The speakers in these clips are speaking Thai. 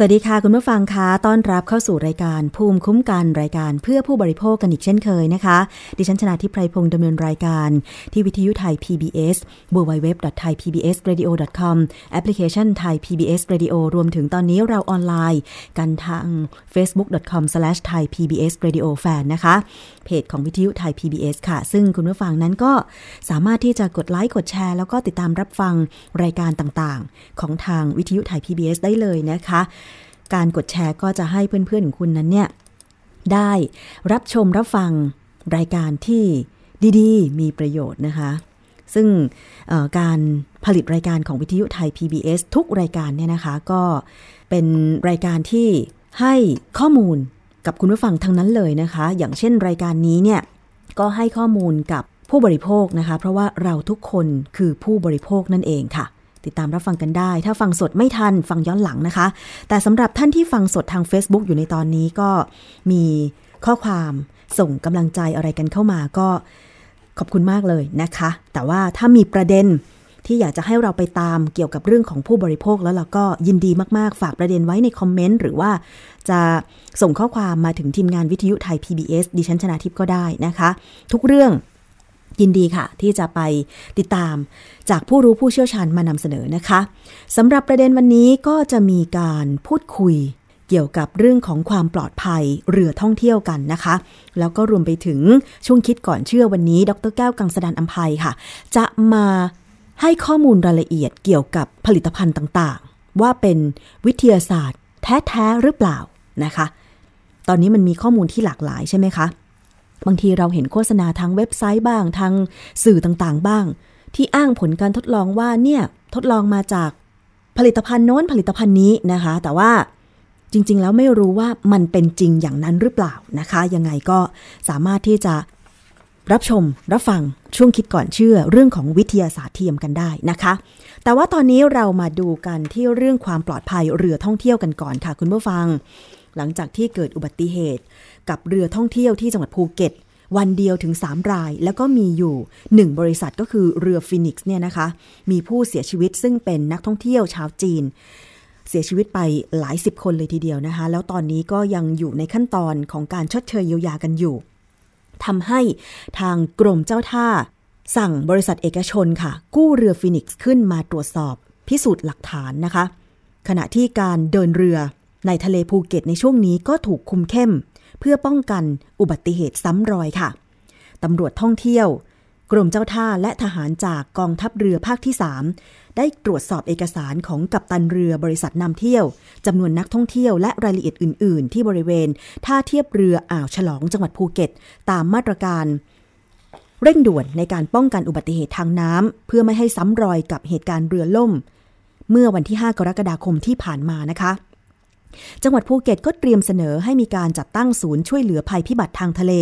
สวัสดีค่ะ คุณผู้ฟังคะต้อนรับเข้าสู่รายการภูมิคุ้มกันรายการเพื่อผู้บริโภคกันอีกเช่นเคยนะคะ ดิฉันชนะทิพไพรพงศ์ดำเนินรายการที่วิทยุ Thai PBS www.thaipbsradio.com แอปพลิเคชัน Thai PBS Radio รวมถึงตอนนี้เราออนไลน์ กันทาง facebook.com/thaipbsradiofan นะคะ เพจของวิทยุไทย PBS ค่ะ ซึ่งคุณผู้ฟังนั้นก็สามารถที่จะกดไลค์กดแชร์ แล้วก็ติดตามรับฟังรายการต่างๆ ของทางวิทยุไทย PBS ได้เลยนะคะ การกดแชร์ก็จะให้เพื่อนๆของคุณนั้นเนี่ยได้รับชมรับฟังรายการที่ดีๆ มีประโยชน์นะคะ ซึ่งการผลิตรายการของวิทยุไทย PBS ทุกรายการเนี่ยนะคะ ก็เป็นรายการที่ให้ข้อมูล กับคุณผู้ฟังทั้งนั้นเลยนะคะ อย่างเช่นรายการนี้เนี่ยก็ให้ข้อมูลกับผู้บริโภคนะคะ เพราะว่าเราทุกคนคือผู้บริโภคนั่นเองค่ะ ติดตามรับฟังกันได้ ถ้าฟังสดไม่ทันฟังย้อนหลังนะคะ แต่สำหรับท่านที่ฟังสดทาง Facebook อยู่ในตอนนี้ก็มีข้อความส่งกำลังใจอะไรกันเข้ามาก็ขอบคุณมากเลยนะคะ แต่ว่าถ้ามีประเด็น ที่อยากจะให้เราไปตามเกี่ยวกับเรื่องของผู้บริโภคแล้วเราก็ยินดีมากๆ ฝากประเด็นไว้ในคอมเมนต์หรือว่าจะส่งข้อความมาถึงทีมงานวิทยุไทย PBS ดิฉันชนาทิพย์ก็ได้นะคะ ทุกเรื่องยินดีค่ะ ที่จะไปติดตามจากผู้รู้ผู้เชี่ยวชาญมานำเสนอนะคะสำหรับประเด็นวันนี้ก็จะมีการพูดคุยเกี่ยวกับเรื่องของความปลอดภัยเรือท่องเที่ยวกันนะคะ แล้วก็รวมไปถึงช่วงคิดก่อนเชื่อวันนี้ ดรแก้วกังสดานอัมภัยค่ะ จะมา ให้ข้อมูลรายละเอียดเกี่ยวกับผลิตภัณฑ์ต่างๆ ว่าเป็นวิทยาศาสตร์ แท้ๆหรือเปล่านะคะ ตอนนี้มันมีข้อมูลที่หลากหลายใช่ไหมคะ บางทีเราเห็นโฆษณาทางเว็บไซต์บ้างทางสื่อต่างๆ บ้าง ที่อ้างผลการทดลองว่าเนี่ยทดลองมาจากผลิตภัณฑ์โน้นผลิตภัณฑ์นี้นะคะ แต่ว่าจริง ๆ แล้วไม่รู้ว่ามันเป็นจริงอย่างนั้นหรือเปล่านะคะ ยังไงก็สามารถที่จะ รับชมรับฟังช่วงคิดก่อนเชื่อเรื่องของวิทยาศาสตร์เทียมกันได้นะคะ แต่ว่าตอนนี้เรามาดูกันที่เรื่องความปลอดภัยเรือท่องเที่ยวกันก่อนค่ะ คุณผู้ฟัง หลังจากที่เกิดอุบัติเหตุ กับเรือท่องเที่ยวที่จังหวัดภูเก็ต วันเดียวถึง 3 ราย แล้วก็มีอยู่ 1 บริษัทก็คือเรือฟินิกซ์เนี่ยนะคะ มีผู้เสียชีวิตซึ่งเป็นนักท่องเที่ยวชาวจีนเสียชีวิตไปหลายสิบคนเลยทีเดียวนะคะ แล้วตอนนี้ก็ยังอยู่ในขั้นตอนของการชดเชยเยียวยากันอยู่ ทำให้ทางกรมเจ้าท่า สั่งบริษัทเอกชนค่ะ กู้เรือฟินิกซ์ขึ้นมาตรวจสอบ พิสูจน์หลักฐานนะคะ ขณะที่การเดินเรือในทะเลภูเก็ตในช่วงนี้ก็ถูกคุมเข้ม เพื่อป้องกันอุบัติเหตุซ้ำรอยค่ะตำรวจท่องเที่ยว กรมเจ้าท่าและทหารจากกองทัพเรือภาคที่ 3 ได้ตรวจสอบเอกสารของกัปตันเรือบริษัทนำเที่ยวจำนวนนักท่องเที่ยวและรายละเอียดอื่น ๆ ที่บริเวณท่าเทียบเรืออ่าวฉลองจังหวัดภูเก็ต ตามมาตรการเร่งด่วนในการป้องกันอุบัติเหตุทางน้ำเพื่อไม่ให้ซ้ำรอยกับเหตุการณ์เรือล่ม เมื่อวันที่ 5 กรกฎาคมที่ผ่านมานะคะ จังหวัดภูเก็ตก็เตรียมเสนอให้มีการจัดตั้งศูนย์ช่วยเหลือภัยพิบัติทางทะเล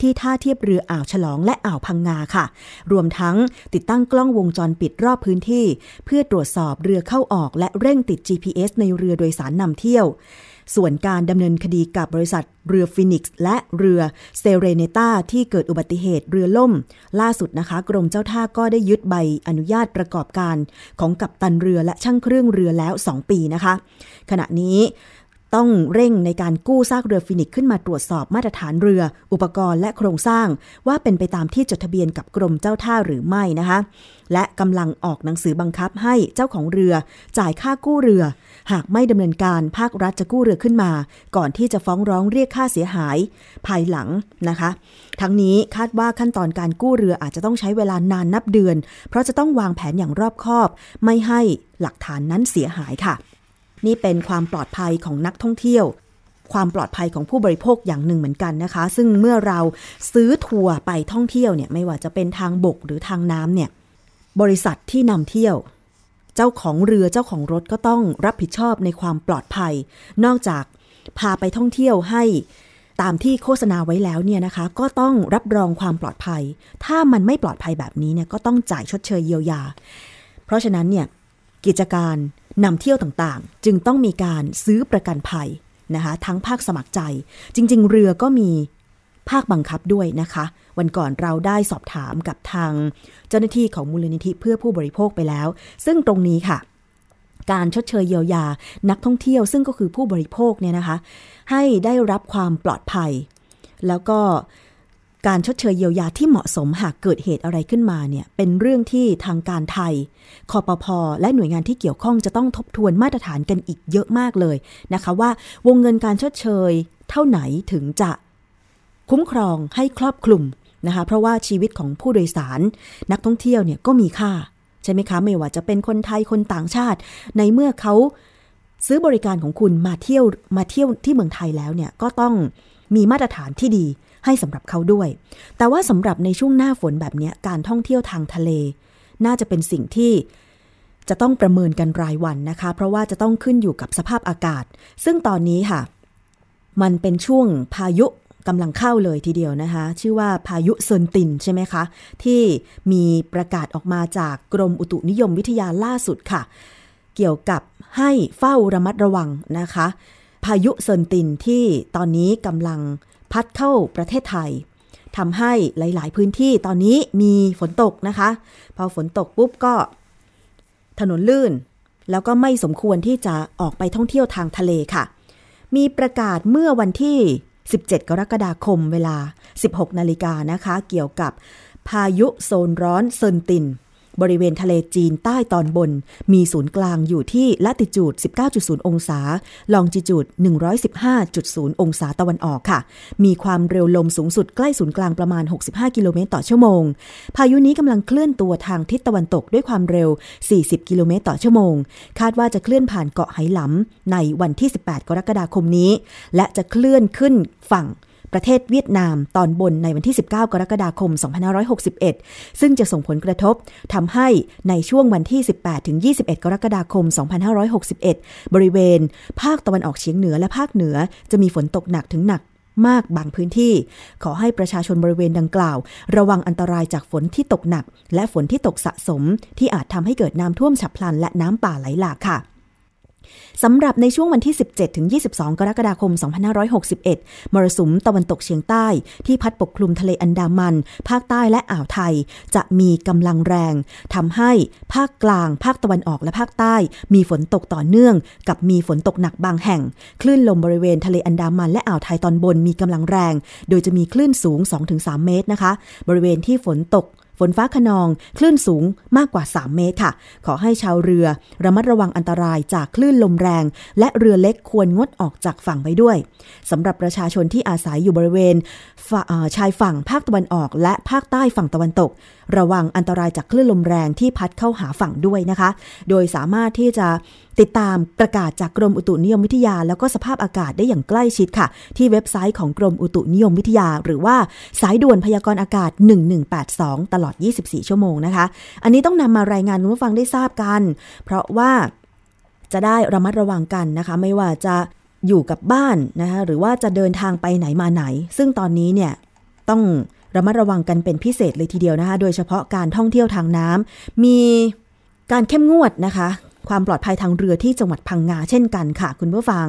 ที่ท่าเทียบเรืออ่าวฉลองและอ่าวพังงาค่ะ รวมทั้งติดตั้งกล้องวงจรปิดรอบพื้นที่ เพื่อตรวจสอบเรือเข้าออกและเร่งติด GPS ในเรือโดยสารนำเที่ยว ส่วนการดำเนินคดีกับบริษัทเรือฟินิกซ์และเรือเซเรเนตาที่เกิดอุบัติเหตุเรือล่ม ล่าสุดนะคะ กรมเจ้าท่าก็ได้ยึดใบอนุญาตประกอบการ ของกัปตันเรือและช่างเครื่องเรือแล้ว 2 ปีนะคะ ขณะนี้ ต้องเร่งในการกู้ซากเรือฟินิกขึ้นมาตรวจสอบมาตรฐานเรือ อุปกรณ์และโครงสร้าง ว่าเป็นไปตามที่จดทะเบียนกับกรมเจ้าท่าหรือไม่นะคะ และกำลังออกหนังสือบังคับให้เจ้าของเรือ จ่ายค่ากู้เรือ หากไม่ดำเนินการภาครัฐจะกู้เรือขึ้นมา ก่อนที่จะฟ้องร้องเรียกค่าเสียหาย ภายหลังนะคะ ทั้งนี้คาดว่าขั้นตอนการกู้เรืออาจจะต้องใช้เวลานานนับเดือน เพราะจะต้องวางแผนอย่างรอบคอบ ไม่ให้หลักฐานนั้นเสียหายค่ะ นี่เป็นความปลอดภัยของนักท่องเที่ยว ความปลอดภัยของผู้บริโภคอย่างหนึ่งเหมือนกันนะคะ ซึ่งเมื่อเราซื้อทัวร์ไปท่องเที่ยวเนี่ยไม่ว่าจะเป็นทางบกหรือทางน้ำเนี่ยบริษัทที่นำเที่ยว เจ้าของเรือเจ้าของรถก็ต้องรับผิดชอบในความปลอดภัย นอกจากพาไปท่องเที่ยวให้ตามที่โฆษณาไว้แล้วเนี่ยนะคะ ก็ต้องรับรองความปลอดภัย ถ้ามันไม่ปลอดภัยแบบนี้เนี่ยก็ต้องจ่ายชดเชยเยียวยา เพราะฉะนั้นเนี่ยกิจการ นำเที่ยวต่างๆ จึงต้องมีการซื้อประกันภัยนะคะทั้งภาคสมัครใจ จริง ๆ เรือก็มีภาคบังคับด้วยนะคะ วันก่อนเราได้สอบถามกับทางเจ้าหน้าที่ของมูลนิธิเพื่อผู้บริโภคไปแล้ว ซึ่งตรงนี้ค่ะ การชดเชยเยียวยานักท่องเที่ยวซึ่งก็คือผู้บริโภคเนี่ยนะคะ ให้ได้รับความปลอดภัย แล้วก็ การชดเชยเยียวยาที่เหมาะสมหากเกิดเหตุอะไรขึ้นมาเนี่ยเป็นเรื่องที่ทางการไทยคอปพอและหน่วยงานที่เกี่ยวข้องจะต้องทบทวนมาตรฐานกันอีกเยอะมากเลยนะคะ ว่าวงเงินการชดเชยเท่าไหนถึงจะคุ้มครองให้ครอบคลุมนะคะ เพราะว่าชีวิตของผู้โดยสารนักท่องเที่ยวเนี่ยก็มีค่าใช่ไหมคะไม่ว่าจะเป็นคนไทยคนต่างชาติ ในเมื่อเขาซื้อบริการของคุณมาเที่ยวมาเที่ยวที่เมืองไทยแล้วเนี่ยก็ต้องมีมาตรฐานที่ดี ให้สำหรับเขาด้วย แต่ว่าสำหรับในช่วงหน้าฝนแบบนี้การท่องเที่ยวทางทะเล น่าจะเป็นสิ่งที่จะต้องประเมินกันรายวันนะคะ เพราะว่าจะต้องขึ้นอยู่กับสภาพอากาศ ซึ่งตอนนี้ค่ะ มันเป็นช่วงพายุกำลังเข้าเลยทีเดียวนะคะ ชื่อว่าพายุเซินตินใช่ไหมคะ ที่มีประกาศออกมาจากกรมอุตุนิยมวิทยาล่าสุดค่ะ เกี่ยวกับให้เฝ้าระมัดระวังนะคะ พายุเซินตินที่ตอนนี้กำลัง พัดเข้าประเทศไทยทำให้หลาย ๆ พื้นที่ตอนนี้มีฝนตกนะคะ พอฝนตกปุ๊บก็ ถนนลื่น แล้วก็ไม่สมควรที่จะออกไปท่องเที่ยวทางทะเลค่ะ มีประกาศเมื่อวันที่ 17 กรกฎาคมเวลา 16 นาฬิกานะคะ เกี่ยวกับพายุโซนร้อนเซินติน บริเวณทะเลจีนใต้ตอนบน มีศูนย์กลางอยู่ที่ละติจูด 19.0 องศา ลองจิจูด 115.0 องศาตะวันออกค่ะ มีความเร็วลมสูงสุดใกล้ศูนย์กลางประมาณ 65 กิโลเมตรต่อชั่วโมง พายุนี้กำลังเคลื่อนตัวทางทิศตะวันตกด้วยความเร็ว 40 กิโลเมตรต่อชั่วโมง คาดว่าจะเคลื่อนผ่านเกาะไหหลำในวันที่ 18 กรกฎาคมนี้ และจะเคลื่อนขึ้นฝั่ง ประเทศเวียดนามตอนบนในวันที่ 19 กรกฎาคม 2561 ซึ่งจะส่งผลกระทบทำให้ในช่วงวันที่ 18 ถึง 21 กรกฎาคม 2561 บริเวณ ภาคตะวันออกเฉียงเหนือและภาคเหนือจะมีฝนตกหนักถึงหนักมากบางพื้นที่ ขอให้ประชาชนบริเวณดังกล่าว ระวังอันตรายจากฝนที่ตกหนัก และฝนที่ตกสะสม ที่อาจทำให้เกิดน้ำท่วมฉับพลันและน้ำป่าไหลหลากค่ะ สำหรับในช่วงวันที่ 17ถึง22 กรกฎาคม 2561 มรสุมตะวันตกเฉียงใต้ที่พัดปกคลุมทะเลอันดามัน ภาคใต้และอ่าวไทย จะมีกำลังแรงทำให้ภาคกลาง ภาคตะวันออกและภาคใต้ มีฝนตกต่อเนื่อง กับมีฝนตกหนักบางแห่ง คลื่นลมบริเวณทะเลอันดามันและอ่าวไทยตอนบนมีกำลังแรง โดยจะมีคลื่นสูง 2-3 เมตรนะคะ บริเวณที่ฝนตก ฝนฟ้าขนอง คลื่นสูงมากกว่า 3 เมตรค่ะ ขอให้ชาวเรือระมัดระวังอันตรายจากคลื่นลมแรง และเรือเล็กควรงดออกจากฝั่งไปด้วยสำหรับประชาชนที่อาศัยอยู่บริเวณชายฝั่งภาคตะวันออก และภาคใต้ฝั่งตะวันตก ระวังอันตรายจากคลื่นลมแรงที่พัดเข้าหาฝั่งด้วยนะคะ โดยสามารถที่จะติดตามประกาศจากกรมอุตุนิยมวิทยา แล้วก็สภาพอากาศได้อย่างใกล้ชิดค่ะ ที่เว็บไซต์ของกรมอุตุนิยมวิทยา หรือว่าสายด่วนพยากรณ์อากาศ 1182 ตลอด 24 ชั่วโมงนะคะ อันนี้ต้องนำมารายงานคุณผู้ฟังได้ทราบกัน เพราะว่าจะได้ระมัดระวังกันนะคะ ไม่ว่าจะอยู่กับบ้านนะคะหรือว่าจะเดินทางไปไหนมาไหน ซึ่งตอนนี้เนี่ยต้องระมัดระวังกันเป็นพิเศษเลยทีเดียวนะคะ โดยเฉพาะการท่องเที่ยวทางน้ำมีการเข้มงวดนะคะ ความปลอดภัยทางเรือที่จังหวัดพังงาเช่นกันค่ะ คุณผู้ฟัง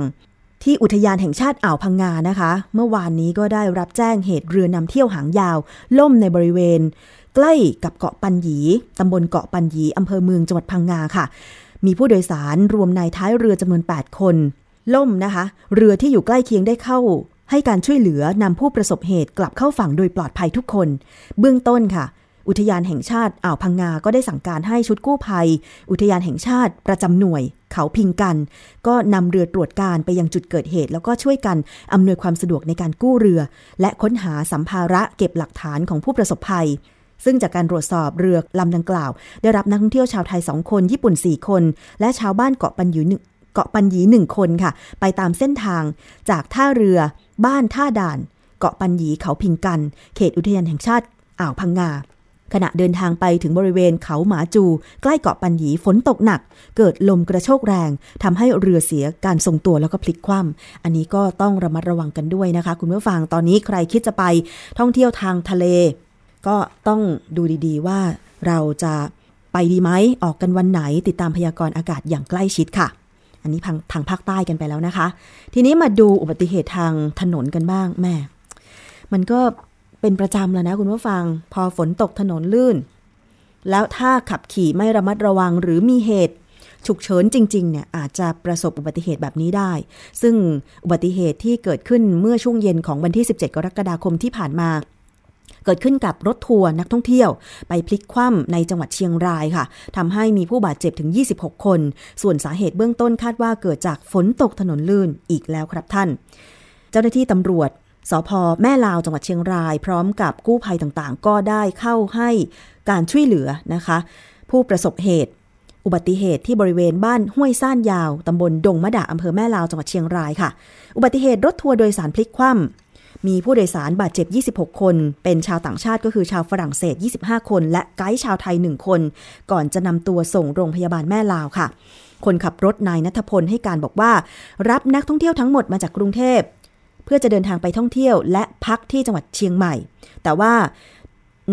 ที่อุทยานแห่งชาติอ่าวพังงานะคะ เมื่อวานนี้ก็ได้รับแจ้งเหตุเรือนำเที่ยวหางยาว ล่มในบริเวณ ใกล้กับเกาะปันหยีตำบลเกาะปันหยีอำเภอเมืองจังหวัดพังงาค่ะ มีผู้โดยสารรวมในท้ายเรือจำนวน 8 คน ล่มนะคะ เรือที่อยู่ใกล้เคียงได้เข้าให้การช่วยเหลือนำผู้ประสบเหตุกลับเข้าฝั่งโดยปลอดภัยทุกคน เบื้องต้นค่ะ อุทยานแห่งชาติอ่าวพังงา ก็ได้สั่งการให้ชุดกู้ภัย อุทยานแห่งชาติประจำหน่วย เขาพิงกัน ก็นำเรือตรวจการไปยังจุดเกิดเหตุ แล้วก็ช่วยกันอำนวยความสะดวกในการกู้เรือ และค้นหาสัมภาระเก็บหลักฐานของผู้ประสบภัย ซึ่งจากการตรวจสอบเรือลำดังกล่าว ได้รับนักท่องเที่ยวชาวไทยสองคน ญี่ปุ่น 4 คน และชาวบ้านเกาะปันยูเกาะปันยีหนึ่งคนค่ะ ไปตามเส้นทางจากท่าเรือ บ้านท่าด่าน เกาะปันยีเขาพิงกัน เขตอุทยานแห่งชาติอ่าวพังงา ขณะเดินทางไปถึงบริเวณเขาหมาจู ใกล้เกาะปันหยีฝนตกหนัก เกิดลมกระโชกแรงทำให้เรือเสียการทรงตัวแล้วก็พลิกคว่ำอันนี้ก็ต้องระมัดระวังกันด้วยนะคะ คุณผู้ฟังตอนนี้ใครคิดจะไปท่องเที่ยวทางทะเล ก็ต้องดูดีๆว่าเราจะไปดีไหมออกกันวันไหนติดตามพยากรณ์อากาศอย่างใกล้ชิดค่ะ อันนี้ทางภาคใต้กันไปแล้วนะคะ ทีนี้มาดูอุบัติเหตุทางถนนกันบ้างแม่มันก็ เป็นประจำแล้วนะคุณผู้ฟัง พอฝนตกถนนลื่น แล้วถ้าขับขี่ไม่ระมัดระวังหรือมีเหตุฉุกเฉินจริงๆเนี่ยอาจจะประสบอุบัติเหตุแบบนี้ได้ ซึ่งอุบัติเหตุที่เกิดขึ้นเมื่อช่วงเย็นของวันที่ 17 กรกฎาคมที่ผ่านมา เกิดขึ้นกับรถทัวร์นักท่องเที่ยว ไปพลิกคว่ำในจังหวัดเชียงรายค่ะทำให้มีผู้บาดเจ็บถึง 26 คน ส่วนสาเหตุเบื้องต้นคาดว่าเกิดจากฝนตกถนนลื่นอีกแล้วครับท่าน เจ้าหน้าที่ตำรวจ สพแม่ลาวจังหวัดเชียงราย พร้อมกับกู้ภัยต่างๆ ก็ได้เข้าให้การช่วยเหลือนะคะ ผู้ประสบเหตุ อุบัติเหตุที่บริเวณบ้านห้วยซ่านยาวตำบลดงมะดาอำเภอแม่ลาวจังหวัดเชียงรายค่ะ อุบัติเหตุรถทัวร์โดยสารพลิกคว่ำมีผู้โดยสารบาดเจ็บ 26 คน เป็นชาวต่างชาติก็คือชาวฝรั่งเศส 25 คน และไกด์ชาวไทย 1 คน ก่อนจะนำตัวส่งโรงพยาบาลแม่ลาวค่ะ คนขับรถนายนัทพลให้การบอกว่า รับนักท่องเที่ยวทั้งหมดมาจากกรุงเทพ เพื่อจะเดินทางไปท่องเที่ยว และพักที่จังหวัดเชียงใหม่ แต่ว่า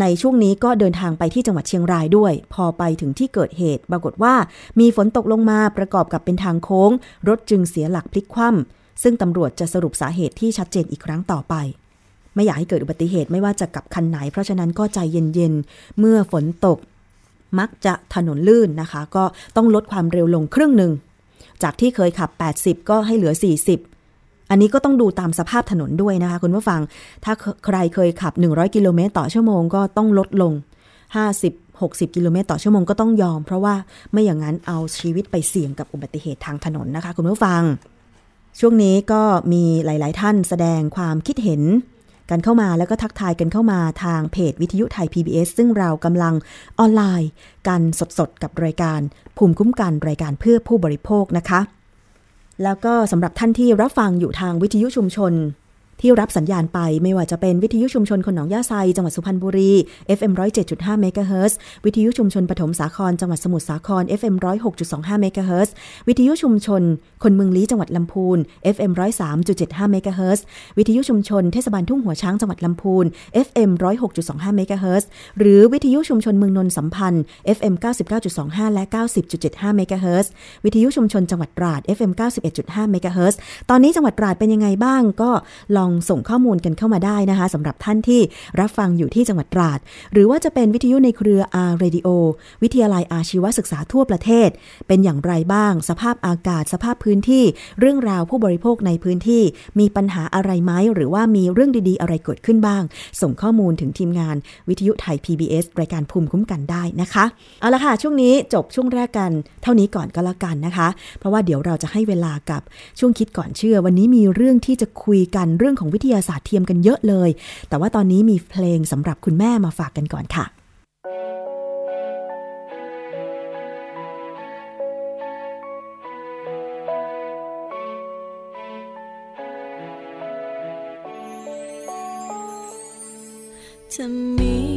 ในช่วงนี้ก็เดินทางไปที่จังหวัดเชียงรายด้วย พอไปถึงที่เกิดเหตุ ปรากฏว่ามีฝนตกลงมาประกอบกับเป็นทางโค้ง รถจึงเสียหลักพลิกคว่ำซึ่งตำรวจจะสรุปสาเหตุที่ชัดเจนอีกครั้งต่อไป ไม่อยากให้เกิดอุบัติเหตุไม่ว่าจะกับคันไหน เพราะฉะนั้นก็ใจเย็นๆ เมื่อฝนตก มักจะถนนลื่นนะคะ ก็ต้องลดความเร็วลงครึ่งหนึ่งจากที่เคยขับ 80 ก็ให้เหลือ 40 อันนี้ก็ต้องดูตามสภาพถนนด้วยนะคะคุณผู้ฟัง ถ้าใครเคยขับ 100 กิโลเมตรต่อชั่วโมงก็ต้องลดลง 50 60 กิโลเมตรต่อชั่วโมงก็ต้องยอม เพราะว่าไม่อย่างนั้นเอาชีวิตไปเสี่ยงกับอุบัติเหตุทางถนนนะคะคุณผู้ฟัง ช่วงนี้ก็มีหลาย ๆ ท่านแสดงความคิดเห็นกันเข้ามาแล้วก็ทักทายกันเข้ามาทางเพจวิทยุไทย PBS ซึ่งเรากำลังออนไลน์ กันสดๆ กับรายการภูมิคุ้มกันรายการเพื่อผู้บริโภคนะคะ แล้วก็สำหรับท่านที่รับฟังอยู่ทางวิทยุชุมชน ที่รับสัญญาณไปไม่ว่าจะเป็นวิทยุชุมชนคนหนองยาไซจังหวัดสุพรรณบุรี FM 107.5เมกะเฮิรตซ์วิทยุชุมชนปฐมสาครจังหวัดสมุทรสาคร FM 106.25เมกะเฮิรตซ์วิทยุชุมชน คนเมืองลี้จังหวัดลำพูน FM 103.75เมกะเฮิรตซ์วิทยุชุมชนเทศบาลทุ่งหัวช้างจังหวัดลำพูน FM 106.25เมกะเฮิรตซ์หรือวิทยุชุมชนเมืองนนสัมพันธ์ FM 99.25 และ 90.75เมกะเฮิรตซ์วิทยุชุมชนจังหวัดตราด FM 91.5เมกะเฮิรตซ์ตอนนี้จังหวัดตราดเป็นยังไงบ้างก็ลองส่งข้อมูลกันเข้ามาได้นะคะสำหรับท่านที่รับฟังอยู่ที่จังหวัดตราด หรือว่าจะเป็นวิทยุในเครือ R Radio วิทยาลัยอาชีวศึกษาทั่วประเทศ เป็นอย่างไรบ้าง สภาพอากาศสภาพพื้นที่ เรื่องราวผู้บริโภคในพื้นที่ มีปัญหาอะไรไหมหรือว่ามีเรื่องดีๆ อะไรเกิดขึ้นบ้าง ส่งข้อมูลถึงทีมงานวิทยุไทย PBS รายการภูมิคุ้มกันได้นะคะเอาละค่ะช่วงนี้จบช่วงแรกกัน เท่านี้ก่อนก็แล้วกันนะคะ เพราะว่าเดี๋ยวเราจะให้เวลากับช่วงคิดก่อนเชื่อ วันนี้มีเรื่องที่จะคุยกันเรื่องของวิทยาศาสตร์เทียมกันเยอะเลย แต่ว่าตอนนี้มีเพลงสำหรับคุณแม่มาฝากกันก่อนค่ะจะมี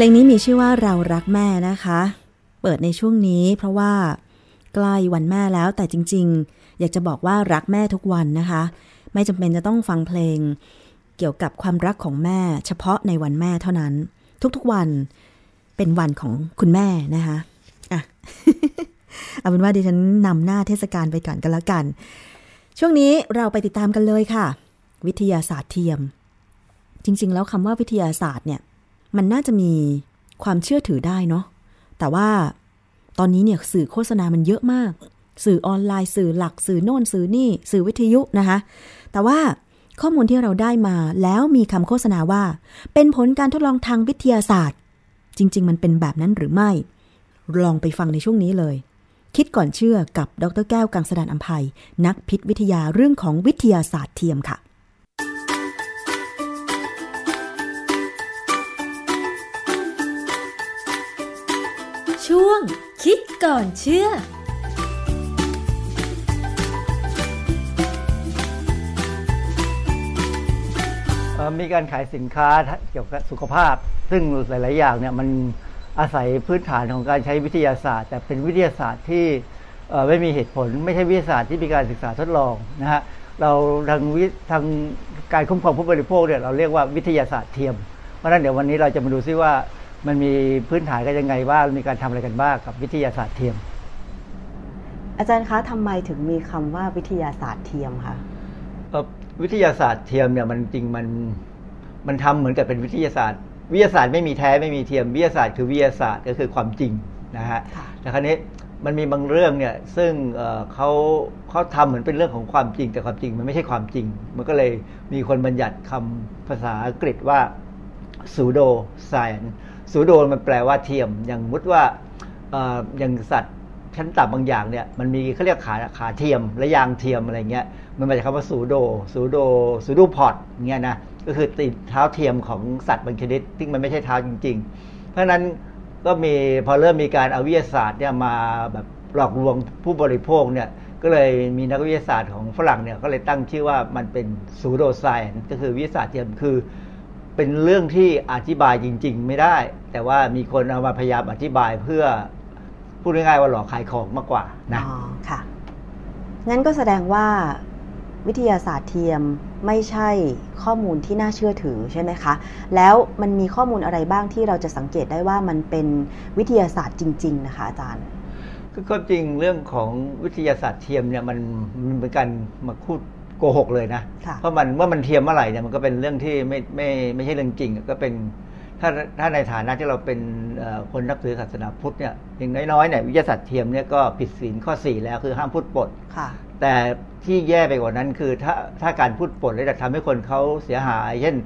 ลงนี้มีชื่อว่าเรารักแม่นะคะ เปิดในช่วงนี้เพราะว่าใกล้วันแม่แล้วแต่จริง ๆ อยากจะบอกว่ารักแม่ทุกวันนะคะ ไม่จำเป็นจะต้องฟังเพลง เกี่ยวกับความรักของแม่ เฉพาะในวันแม่เท่านั้น ทุกๆวันเป็นวันของคุณแม่นะคะอะเอาเป็นว่าดิฉันนำหน้าเทศกาลไปก่อนกันล้วกัน ช่วงนี้เราไปติดตามกันเลยค่ะ วิทยาศาสตร์เทียม จริง ๆ แล้วคำว่าวิทยาศาสตร์เนี่ย มันน่าจะมีความเชื่อถือได้เนาะแต่ว่าตอนนี้เนี่ยสื่อโฆษณามันเยอะมาก สื่อออนไลน์สื่อหลักสื่อโน่นสื่อนี่ สื่อวิทยุนะคะ แต่ว่าข้อมูลที่เราได้มาแล้วมีคำโฆษณาว่า เป็นผลการทดลองทางวิทยาศาสตร์ จริง ๆ มันเป็นแบบนั้นหรือไม่ ลองไปฟังในช่วงนี้เลย คิดก่อนเชื่อกับดรแก้วกังสดานอัมภัยนักพิษวิทยาเรื่องของวิทยาศาสตร์เทียมค่ะ ช่วง คิดก่อนเชื่อมีการขายสินค้าเกี่ยวกับสุขภาพ ซึ่งหลาย ๆ อย่างเนี่ยมันอาศัยพื้นฐานของการใช้วิทยาศาสตร์ แต่เป็นวิทยาศาสตร์ที่ไม่มีเหตุผล ไม่ใช่วิทยาศาสตร์ที่มีการศึกษาทดลองนะฮะเราทางวิทางการคุ้มครองผู้บริโภคเนี่ยเราเรียกว่าวิทยาศาสตร์เทียม เพราะฉะนั้นเดี๋ยววันนี้เราจะมาดูซิว่า มันมีพื้นฐานกันยังไงบ้างมีการทำอะไรกันบ้างกับวิทยาศาสตร์เทียม อาจารย์คะทำไมถึงมีคำว่าวิทยาศาสตร์เทียมคะเอ่อวิทยาศาสตร์เทียมเนี่ยมันจริงมันมันทำเหมือนกับเป็นวิทยาศาสตร์ วิทยาศาสตร์ไม่มีแท้ไม่มีเทียม วิทยาศาสตร์คือวิทยาศาสตร์ก็คือความจริงนะฮะค่ะแต่ครั้นี้มันมีบางเรื่องเนี่ยซึ่งเอ่อเขาเขาทำเหมือนเป็นเรื่องของความจริง แต่ความจริงมันไม่ใช่ความจริง มันก็เลยมีคนบัญญัติคำภาษาอังกฤษว่า pseudo science pseudo มันแปลว่าเทียม อย่างมุดว่าอย่างสัตว์ชั้นต่ำบางอย่างเนี่ยมันมีเขาเรียกขาขาเทียมและยางเทียมอะไรเงี้ยมันมาจากคำว่า pseudo pseudo pseudo pod เงี้ยนะก็คือติดเท้าเทียมของสัตว์บางชนิดที่มันไม่ใช่เท้าจริง ๆ เพราะนั้นก็มีพอเริ่มมีการเอาวิทยาศาสตร์เนี่ยมาแบบหลอกลวงผู้บริโภคเนี่ยก็เลยมีนักวิทยาศาสตร์ของฝรั่งเนี่ยก็เลยตั้งชื่อว่ามันเป็น pseudo science ก็คือวิทยาศาสตร์เทียมคือ เป็นเรื่องที่อธิบายจริง ๆ ไม่ได้ แต่ว่ามีคนเอามาพยายามอธิบายเพื่อพูดง่ายๆว่าหลอกขายของมากกว่านะอ๋อค่ะ งั้นก็แสดงว่าวิทยาศาสตร์เทียมไม่ใช่ข้อมูลที่น่าเชื่อถือใช่ไหมคะ แล้วมันมีข้อมูลอะไรบ้างที่เราจะสังเกตได้ว่ามันเป็นวิทยาศาสตร์จริง ๆ นะคะอาจารย์ คือก็จริงเรื่องของวิทยาศาสตร์เทียมเนี่ยมันมันเป็นการมาพูด โกหกเลยนะค่ะเพราะมันเมื่อมันเทียมเมื่อไหร่เนี่ยมันก็เป็นเรื่องที่ไม่ไม่ไม่ใช่เรื่องจริง ก็เป็นถ้าถ้าในฐานะที่เราเป็นเอ่อคนนับถือศาสนาพุทธเนี่ยอย่างน้อยๆเนี่ยวิทยาศาสตร์เทียมเนี่ยก็ผิดศีลข้อ 4 แล้วคือห้ามพูดปดค่ะแต่ที่แย่ไปกว่านั้นคือถ้าถ้าการพูดปดแล้วจะทำให้คนเขาเสียหาย เช่น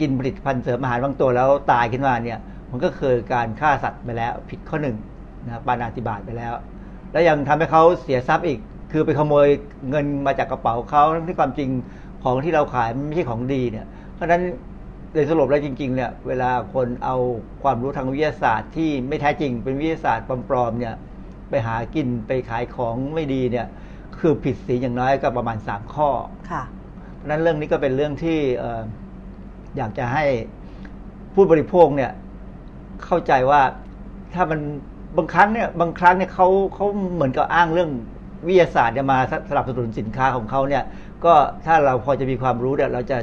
กินผลิตภัณฑ์เสริมอาหารบางตัวแล้วตายขึ้นมาเนี่ย มันก็คือการฆ่าสัตว์ไปแล้ว ผิดข้อหนึ่งนะปานาติบาตไปแล้ว แล้วยังทำให้เขาเสียทรัพย์อีก คือไปขโมยเงินมาจากกระเป๋าเขาทั้งที่ความจริงของที่เราขายมันไม่ใช่ของดีเนี่ย เพราะฉะนั้นโดยสรุปแล้วจริงๆเนี่ยเวลาคนเอาความรู้ทางวิทยาศาสตร์ที่ไม่แท้จริงเป็นวิทยาศาสตร์ปลอมๆเนี่ยไปหากินไปขายของไม่ดีเนี่ยคือผิดศีลอย่างน้อยก็ประมาณ 3 ข้อค่ะเพราะนั้นเรื่องนี้ก็เป็นเรื่องที่ออยากจะให้ผู้บริโภคเนี่ยเข้าใจว่าถ้ามันบางครั้งเนี่ยบางครั้งเนี่ยเขาเขาเหมือนกับอ้างเรื่อง วิทยาศาสตร์เนี่ยมาสนับสนุนสินค้าของเขาเนี่ยก็ถ้าเราพอจะมีความรู้เนี่ยเราจะ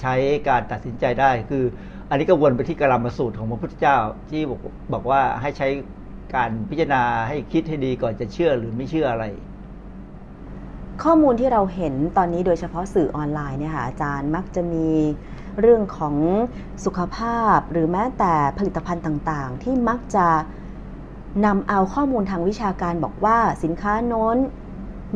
ใช้การตัดสินใจได้ คืออันนี้ก็วนไปที่กรรมสูตรของพระพุทธเจ้าที่บอกบอกว่าให้ใช้การพิจารณาให้คิดให้ดีก่อนจะเชื่อหรือไม่เชื่ออะไร ข้อมูลที่เราเห็นตอนนี้โดยเฉพาะสื่อออนไลน์เนี่ยค่ะอาจารย์มักจะมีเรื่องของสุขภาพหรือแม้แต่ผลิตภัณฑ์ต่างๆ ที่มักจะ นำเอาข้อมูลทางวิชาการบอกว่าสินค้าโน้น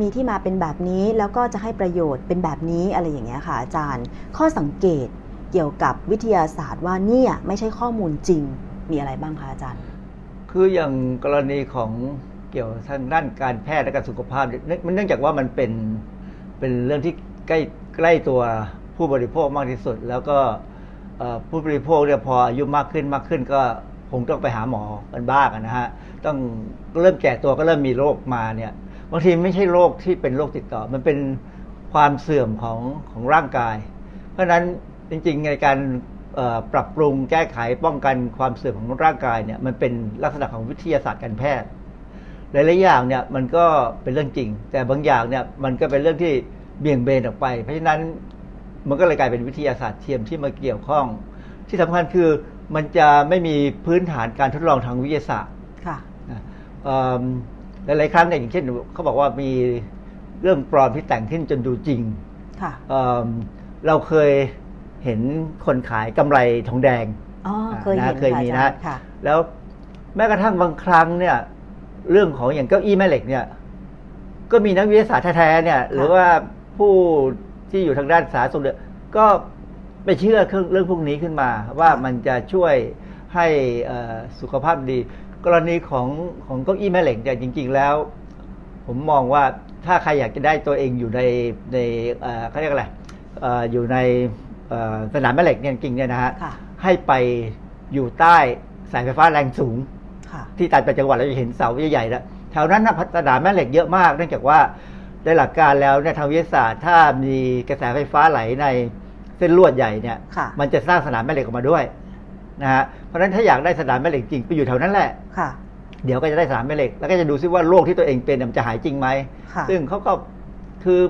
มีที่มาเป็นแบบนี้แล้วก็จะให้ประโยชน์เป็นแบบนี้อะไรอย่างเงี้ยค่ะอาจารย์ ข้อสังเกตเกี่ยวกับวิทยาศาสตร์ว่าเนี่ยไม่ใช่ข้อมูลจริงมีอะไรบ้างคะอาจารย์ คืออย่างกรณีของเกี่ยวทางด้านการแพทย์และการสุขภาพเนี่ยเนื่องมันเนื่องจากว่ามันเป็นเป็นเรื่องที่ใกล้ใกล้ตัวผู้บริโภคมากที่สุด แล้วก็ผู้บริโภคเนี่ยพออายุมากขึ้นมากขึ้นก็ คงต้องไปหาหมอกันบ้างนะฮะต้องเริ่มแก่ตัวก็เริ่มมีโรคมาเนี่ยบางทีไม่ใช่โรคที่เป็นโรคติดต่อ มันเป็นความเสื่อมของของร่างกาย เพราะฉะนั้นจริงๆในการปรับปรุงแก้ไขป้องกันความเสื่อมของร่างกายเนี่ยมันเป็นลักษณะของวิทยาศาสตร์การแพทย์หลายๆอย่างเนี่ยมันก็เป็นเรื่องจริง แต่บางอย่างเนี่ยมันก็เป็นเรื่องที่เบี่ยงเบนออกไป เพราะฉะนั้นมันก็เลยกลายเป็นวิทยาศาสตร์เทียมที่มาเกี่ยวข้อง ที่สำคัญคือ มันจะไม่มีพื้นฐานการทดลองทางวิทยาศาสตร์ค่ะนะเอิ่มหลายๆครั้งเนี่ยอย่างเช่นเขาบอกว่ามีเรื่องปลอมที่แต่งขึ้นจนดูจริงค่ะเอิ่มเราเคยเห็นคนขายกำไรทองแดงอ๋อเคยเห็นนะเคยมีอานะจารย์ค่ะแล้วแม้กระทั่งบางครั้งเนี่ย เรื่องของอย่างเก้าอี้แม่เหล็กเนี่ย ก็มีนักวิทยาศาสตร์แท้ๆเนี่ย หรือว่าผู้ที่อยู่ทางด้านสาธารณสุขเนี่ยก็ ไปเชื่อเรื่องพวกนี้ขึ้นมา ว่ามันจะช่วยให้เอ่อสุขภาพดี กรณีของของเก้าอี้แม่เหล็กเนี่ยจริง ๆ แล้ว ผมมองว่าถ้าใครอยากจะได้ตัวเองอยู่ในในเอ่อเขาเรียกอะไรเอ่ออยู่ในเอ่อสนามแม่เหล็กเนี่ยจริงๆเนี่ยนะฮะค่ะให้ไปอยู่ใต้สายไฟฟ้าแรงสูงค่ะที่ต่างจังหวัดเราจะเห็นเสาใหญ่ๆแล้วแถวนั้นนะพัฒนาแม่เหล็กเยอะมาก เนื่องจากว่าในหลักการแล้วเนี่ยทางวิทยาศาสตร์ ถ้ามีกระแสไฟฟ้าไหลใน เส้นลวดใหญ่เนี่ยค่ะมันจะสร้างสนามแม่เหล็กออกมาด้วยนะฮะเพราะฉะนั้นถ้าอยากได้สนามแม่เหล็กจริงไปอยู่แถวนั้นแหละค่ะเดี๋ยวก็จะได้สนามแม่เหล็ก แล้วก็จะดูซิว่าโรคที่ตัวเองเป็นเนี่ยมันจะหายจริงไหมค่ะซึ่งเขาก็คือ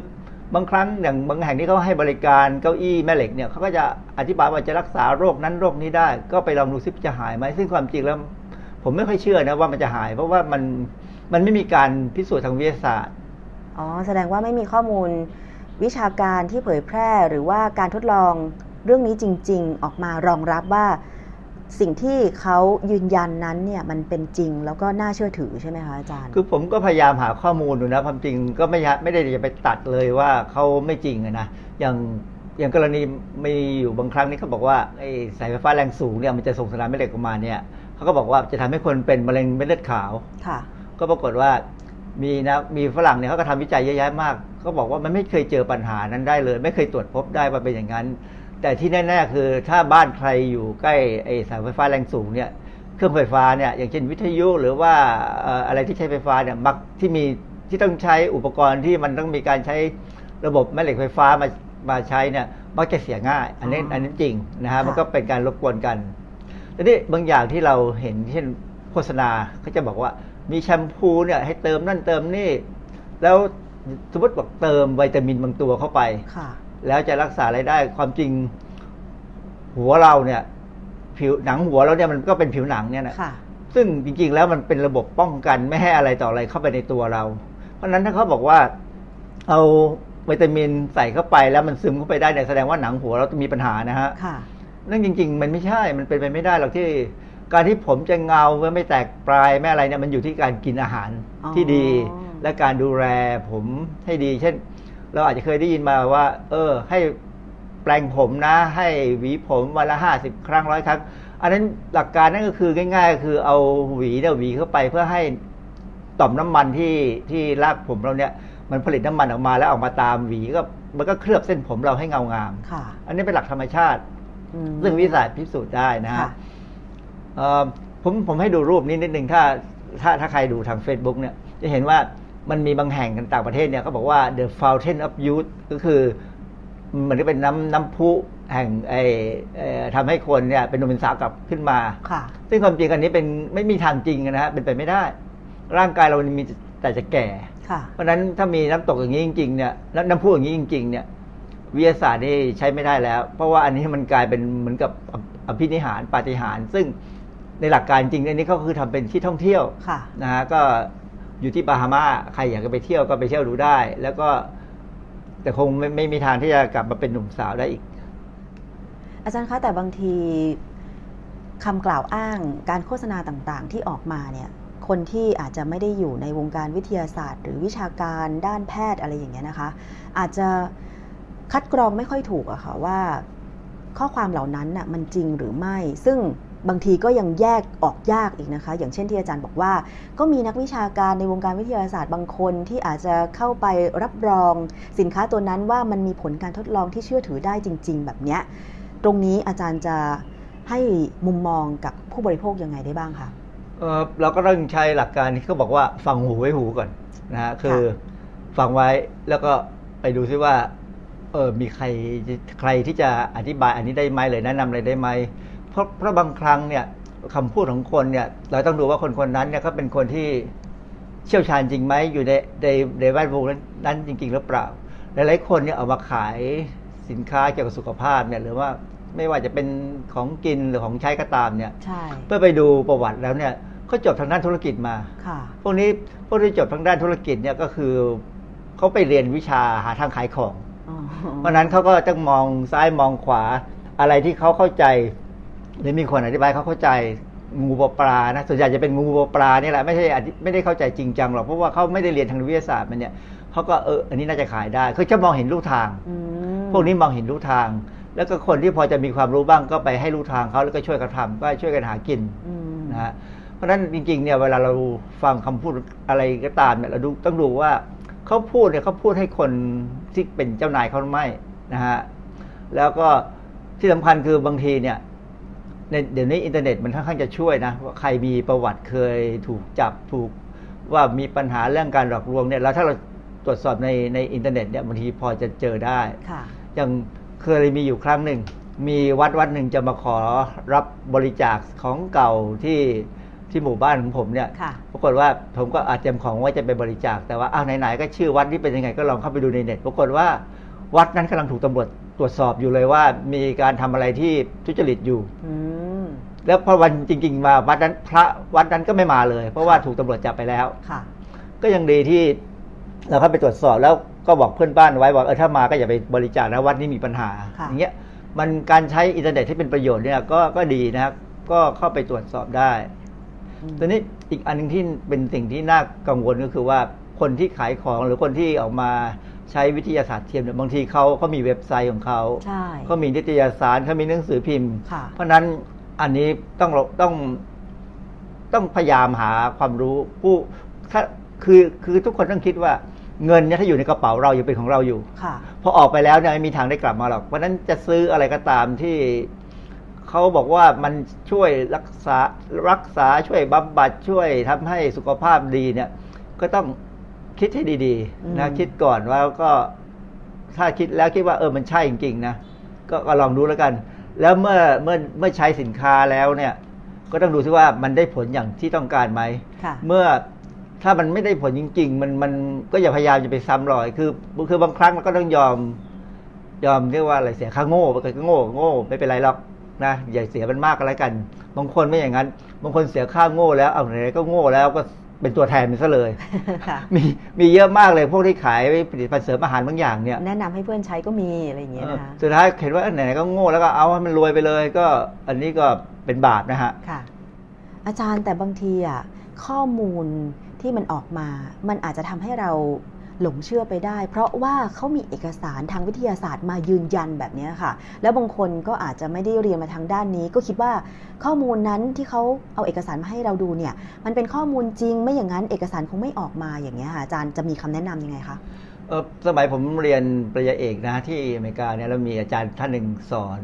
บางครั้งอย่างบางแห่งที่เขาให้บริการเก้าอี้แม่เหล็กเนี่ยเขาก็จะอธิบายว่าจะรักษาโรคนั้นโรคนี้ได้ ก็ไปลองดูซิจะหายไหมซึ่งความจริงแล้ว ผมไม่ค่อยเชื่อนะว่ามันจะหาย เพราะว่ามันมันไม่มีการพิสูจน์ทางวิทยาศาสตร์อ๋อแสดงว่าไม่มีข้อมูล วิชาการที่เผยแพร่หรือว่าการทดลองเรื่องนี้จริง ๆ ออกมารองรับว่าสิ่งที่เขายืนยันนั้นเนี่ยมันเป็นจริงแล้วก็น่าเชื่อถือใช่ไหมคะอาจารย์ คือผมก็พยายามหาข้อมูลดูนะความจริงก็ไม่ยะไม่ได้จะไปตัดเลยว่าเขาไม่จริงอะนะอย่างอย่างกรณีมีอยู่บางครั้งนี่เขาบอกว่าไอ้สายไฟฟ้าแรงสูงเนี่ยมันจะส่งสนามแม่เหล็กออกมาเนี่ยเขาก็บอกว่าจะทำให้คนเป็นมะเร็งเม็ดเลือดขาวค่ะ ก็ปรากฏว่า มีนะมีฝรั่งเนี่ยเขาก็ทำวิจัยเยอะแยะมากเขาบอกว่ามันไม่เคยเจอปัญหานั้นได้เลย ไม่เคยตรวจพบได้ว่าเป็นอย่างนั้น แต่ที่แน่ๆคือถ้าบ้านใครอยู่ใกล้ไอ้สายไฟฟ้าแรงสูงเนี่ยเครื่องไฟฟ้าเนี่ยอย่างเช่นวิทยุหรือว่าเอ่ออะไรที่ใช้ไฟฟ้าเนี่ยมักที่มีที่ต้องใช้อุปกรณ์ที่มันต้องมีการใช้ระบบแม่เหล็กไฟฟ้ามามาใช้เนี่ยมักจะเสียง่าย อันนี้อ๋ออัอันนี้จริงนะฮะค่ะมันก็เป็นการรบกวนกันทีนี้บางอย่างที่เราเห็นเช่นโฆษณาเขาจะบอกว่า มีแชมพูเนี่ยให้เติมนั่นเติมนี่ แล้วสมมติบอกเติมวิตามินบางตัวเข้าไปค่ะแล้วจะรักษาอะไรได้ความจริง หัวเราเนี่ย ผิวหนังหัวเราเนี่ยมันก็เป็นผิวหนังเนี่ยนะค่ะซึ่งจริงๆแล้วมันเป็นระบบป้องกันไม่ให้อะไรต่ออะไรเข้าไปในตัวเรา เพราะฉะนั้นถ้าเขาบอกว่าเอาวิตามินใส่เข้าไปแล้วมันซึมเข้าไปได้เนี่ยแสดงว่าหนังหัวเราต้องมีปัญหานะฮะค่ะนั่นจริง ๆ มันไม่ใช่ มันเป็นไปไม่ได้หรอกที่ การที่ผมจะเงาไม่แตกปลายไม่อะไรเนี่ยมันอยู่ที่การกินอาหารอ๋อที่ดี และการดูแลผมให้ดี เช่น เราอาจจะเคยได้ยินมาว่า เออ ให้แปลงผมนะ ให้หวีผมวันละห้าสิบครั้งร้อยครั้ง อันนั้นหลักการนั่นก็คือง่ายๆก็คือเอาหวีเนี่ยหวีเข้าไปเพื่อให้ต่อมน้ำมันที่ที่รากผมเราเนี่ยมันผลิตน้ำมันออกมาแล้วออกมาตามหวีก็มันก็เคลือบเส้นผมเราให้เงางามค่ะอันนี้เป็นหลักธรรมชาติอืมซึ่งวิทยาศาสตร์พิสูจน์ได้นะฮะค่ะเอ่อ ผมผมให้ดูรูปนี้นิดนึงถ้าถ้าถ้าใครดูทาง Facebook เนี่ยจะเห็นว่ามันมีบางแห่งกันต่างประเทศเนี่ยเขาบอกว่า the fountain of youth ก็คือเหมือนกับเป็นน้ำน้ำพุแห่งไอเอ่อทำให้คนเนี่ยเป็นหนุ่มเป็นสาวกลับขึ้นมาค่ะซึ่งความจริงอันนี้เป็นไม่มีทางจริงนะฮะเป็นไปไม่ได้ ร่างกายเรามันมีแต่จะแก่ค่ะเพราะฉะนั้นถ้ามีน้ำตกอย่างนี้จริงๆเนี่ยน้ำน้ำพุอย่างนี้จริง ๆ เนี่ยวิทยาศาสตร์นี่ใช้ไม่ได้แล้ว เพราะว่าอันนี้มันกลายเป็นเหมือนกับออภินิหารปาฏิหาริย์ซึ่ง ในหลักการจริงอันนี้ก็คือทำเป็นที่ท่องเที่ยวค่ะนะฮะก็อยู่ที่บาฮามาใครอยากจะไปเที่ยวก็ไปเที่ยวดูได้ แล้วก็ แต่คงไม่ไม่มีทางที่จะกลับมาเป็นหนุ่มสาวได้อีก อาจารย์คะแต่บางทีคำกล่าวอ้างการโฆษณาต่างๆ ที่ออกมาเนี่ย คนที่อาจจะไม่ได้อยู่ในวงการวิทยาศาสตร์ หรือวิชาการด้านแพทย์อะไรอย่างเงี้ยนะคะ อาจจะคัดกรองไม่ค่อยถูกอะค่ะว่า ข้อความเหล่านั้นน่ะมันจริงหรือไม่ ซึ่ง บางทีก็ยังแยกออกยากอีกนะคะ อย่างเช่นที่อาจารย์บอกว่า ก็มีนักวิชาการในวงการวิทยาศาสตร์บางคนที่อาจจะเข้าไปรับรองสินค้าตัวนั้นว่ามันมีผลการทดลองที่เชื่อถือได้จริง ๆ แบบเนี้ยตรงนี้อาจารย์จะให้มุมมองกับผู้บริโภคยังไงได้บ้างคะเอ่อเราก็ต้องใช้หลักการที่เขาบอกว่าฟังหูไว้หูก่อนนะฮะคือฟังไว้แล้วก็ไปดูซิว่าเออมีใครใครที่จะอธิบายอันนี้ได้ไหมหรือแนะนำอะไรได้ไหมเพ ราะเพราะบางครั้งเนี่ยคำพูดของคนเนี่ย เราต้องดูว่าคนคนนั้นเนี่ยเขาเป็นคนที่เชี่ยวชาญจริงไหมอยู่ในในในแวดวงนั้นนั้นจริง ๆ หรือเปล่า หลายๆคนเนี่ยเอามาขายสินค้าเกี่ยวกับสุขภาพเนี่ยหรือว่าไม่ว่าจะเป็นของกินหรือของใช้ก็ตามเนี่ยใช่เพื่อไปดูประวัติแล้วเนี่ยเขาจบทางด้านธุรกิจมาค่ะพวกนี้พวกที่จบทางด้านธุรกิจเนี่ยก็คือเขาไปเรียนวิชาหาทางขายของอ๋อเพราะฉะนั้นเขาก็ต้องมองซ้ายมองขวาอะไรที่เขาเข้าใจ หรือมีคนอธิบายเขาเข้าใจงูปลาปลานะส่วนใหญ่จะเป็นงูปลาปลานี่แหละไม่ใช่อธิไม่ได้เข้าใจจริงจังหรอกเพราะว่าเขาไม่ได้เรียนทางวิทยาศาสตร์มันเนี่ยเขาก็เอออันนี้น่าจะขายได้เขาจะมองเห็นรูทางอืมพวกนี้มองเห็นรูทาง แล้วก็คนที่พอจะมีความรู้บ้างก็ไปให้รูทางเขาแล้วก็ช่วยกันทำก็ช่วยกันหากินอืมนะฮะเพราะฉะนั้นจริงๆเนี่ยเวลาเราฟังคำพูดอะไรก็ตามเนี่ยเราดูต้องดูว่าเขาพูดเนี่ยเขาพูดให้คนที่เป็นเจ้านายเขาหรือไม่นะฮะแล้วก็ที่สำคัญคือบางทีเนี่ย ในเดี๋ยวนี้อินเทอร์เน็ตมันค่อนข้างจะช่วยนะว่าใครมีประวัติเคยถูกจับถูกว่ามีปัญหาเรื่องการหลอกลวงเนี่ยแล้วถ้าเราตรวจสอบในในอินเทอร์เน็ตเนี่ยบางทีพอจะเจอได้ค่ะอย่างเคยมีอยู่ครั้งหนึ่ง มีวัดวัดหนึ่งจะมาขอรับบริจาคของเก่าที่ที่หมู่บ้านของผมเนี่ยค่ะปรากฏว่าผมก็อาจเตรียมของไว่าจะไปบริจาคแต่ว่าอ้าวไหนๆก็ชื่อวัดนี้เป็นยังไงก็ลองเข้าไปดูในเน็ตปรากฏว่าวัดนั้นกำลังถูกตำรวจตรวจสอบอยู่เลยว่ามีการทำอะไรที่ทุจริตอยู่อืม แล้วพอวันจริง ๆ มาวัดนั้นพระวัดนั้นก็ไม่มาเลย เพราะว่าถูกตำรวจจับไปแล้วค่ะ ก็ยังดีที่เราเข้าไปตรวจสอบแล้วก็บอกเพื่อนบ้านไว้ว่าเออถ้ามาก็อย่าไปบริจาคนะวัดนี้มีปัญหาค่ะอย่างเงี้ยมันการใช้อินเทอร์เน็ตที่เป็นประโยชน์เนี่ยก็ก็ดีนะครับก็เข้าไปตรวจสอบได้อืมทีนี้อีกอันหนึ่งที่เป็นสิ่งที่น่ากังวลก็คือว่าคนที่ขายของหรือคนที่ออกมาใช้วิทยาศาสตร์เทียมเนี่ยบางทีเขาเขามีเว็บไซต์ของเขาใช่เขามีนิตยสารเขามีหนังสือพิมพ์ค่ะเพราะฉะนั้น อันนี้ต้องต้องต้องพยายามหาความรู้ผู้ถ้าคือคือทุกคนต้องคิดว่าเงินเนี่ยถ้าอยู่ในกระเป๋าเรายังเป็นของเราอยู่ค่ะพอออกไปแล้วเนี่ยไม่มีทางได้กลับมาหรอก เพราะฉะนั้นจะซื้ออะไรก็ตามที่เขาบอกว่ามันช่วยรักษารักษาช่วยบำบัดช่วยทำให้สุขภาพดีเนี่ย ก็ต้องคิดให้ดีอืมๆนะคิดก่อนว่าก็ถ้าคิดแล้วคิดว่าเออมันใช่จริงๆนะก็ก็ลองดูแล้วกัน แล้วเมื่อเมื่อเมื่อใช้สินค้าแล้วเนี่ย ก็ต้องดูซิว่ามันได้ผลอย่างที่ต้องการไหมค่ะเมื่อถ้ามันไม่ได้ผลจริง ๆ มันมันก็อย่าพยายามจะไปซ้ำรอย คือ คือบางครั้งมันก็ต้องยอม ยอมเรียกว่าอะไรเสียค่าโง่ไปก็โง่โง่ไม่เป็นไรหรอกนะอย่าเสียมันมากก็แล้วกัน บางคนไม่อย่างนั้น บางคนเสียค่าโง่แล้วเอาไหนๆก็โง่แล้วก็ เป็นตัวแทนมันซะเลยค่ะมีมีเยอะมากเลยพวกที่ขายผลิตภัณฑ์เสริมอาหารบางอย่างเนี่ยแนะนำให้เพื่อนใช้ก็มีอะไรอย่างเงี้ยนะคะสุดท้ายเห็นว่าไหนๆก็โง่แล้วก็เอาให้มันรวยไปเลย ก็อันนี้ก็เป็นบาปนะฮะค่ะ อาจารย์แต่บางทีอะข้อมูลที่มันออกมา มันอาจจะทำให้เรา หลงเชื่อไปได้ เพราะว่าเขามีเอกสารทางวิทยาศาสตร์มายืนยันแบบนี้ค่ะ แล้วบางคนก็อาจจะไม่ได้เรียนมาทางด้านนี้ ก็คิดว่าข้อมูลนั้นที่เขาเอาเอกสารมาให้เราดูเนี่ย มันเป็นข้อมูลจริงไม่อย่างนั้นเอกสารคงไม่ออกมาอย่างเงี้ยค่ะอาจารย์จะมีคำแนะนำยังไงคะสมัยผมเรียนปริญญาเอกนะที่อเมริกาเนี่ยเรามีอาจารย์ท่านหนึ่งสอน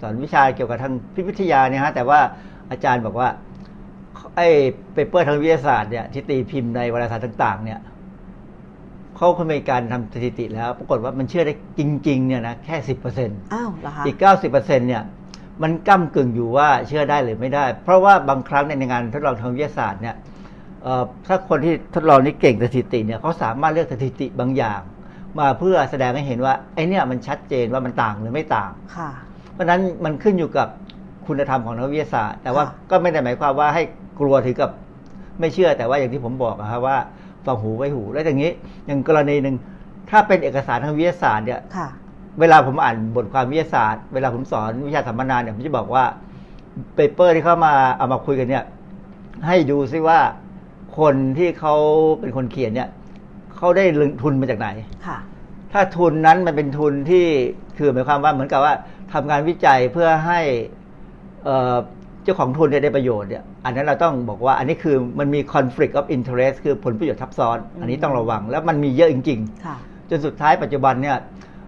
สอนวิชาเกี่ยวกับทางพิวิทยาเนี่ยฮะแต่ว่าอาจารย์บอกว่าไอ้เปเปอร์ทางวิทยาศาสตร์เนี่ยที่ตีพิมพ์ในวารสารต่าง ๆ เนี่ย เขาเขามีการทำสถิติแล้ว ปรากฏว่ามันเชื่อได้จริงๆเนี่ยนะแค่สิบเปอร์เซ็นต์อ้าวเหรอคะอีกเก้าสิบเปอร์เซ็นต์เนี่ยมันก้ากึ่งอยู่ว่าเชื่อได้หรือไม่ได้ เพราะว่าบางครั้งในงานทดลองทางวิทยาศาสตร์เนี่ยเอ่อถ้าคนที่ทดลองนี้เก่งสถิติเนี่ยเขาสามารถเลือกสถิติบางอย่าง มาเพื่อแสดงให้เห็นว่าไอ้เนี่ยมันชัดเจนว่ามันต่างหรือไม่ต่างค่ะ เพราะฉะนั้นมันขึ้นอยู่กับคุณธรรมของนักวิทยาศาสตร์ แต่ว่าค่ะก็ไม่ได้หมายความว่าให้กลัวถึงกับไม่เชื่อแต่ว่าอย่างที่ผมบอกนะครับว่า ฟังหูไว้หู แล้วอย่างนี้ อย่างกรณีหนึ่งถ้าเป็นเอกสารทางวิทยาศาสตร์เนี่ยค่ะเวลาผมอ่านบทความวิทยาศาสตร์ เวลาผมสอนวิชาสัมมนาเนี่ยผมจะบอกว่าเปเปอร์ที่เขามาเอามาคุยกันเนี่ย ให้ดูซิว่าคนที่เขาเป็นคนเขียนเนี่ยเขาได้ลงทุนมาจากไหนค่ะ ถ้าทุนนั้นมันเป็นทุนที่คือหมายความว่าเหมือนกับว่าทำงานวิจัยเพื่อให้ เอ่อเจ้าของทุนเนี่ยได้ประโยชน์เนี่ยอันนั้นเราต้องบอกว่าอันนี้คือมันมี conflict of interest คือผลประโยชน์ทับซ้อน อันนี้ต้องระวังแล้วมันมีเยอะจริงๆค่ะจนสุดท้ายปัจจุบันเนี่ย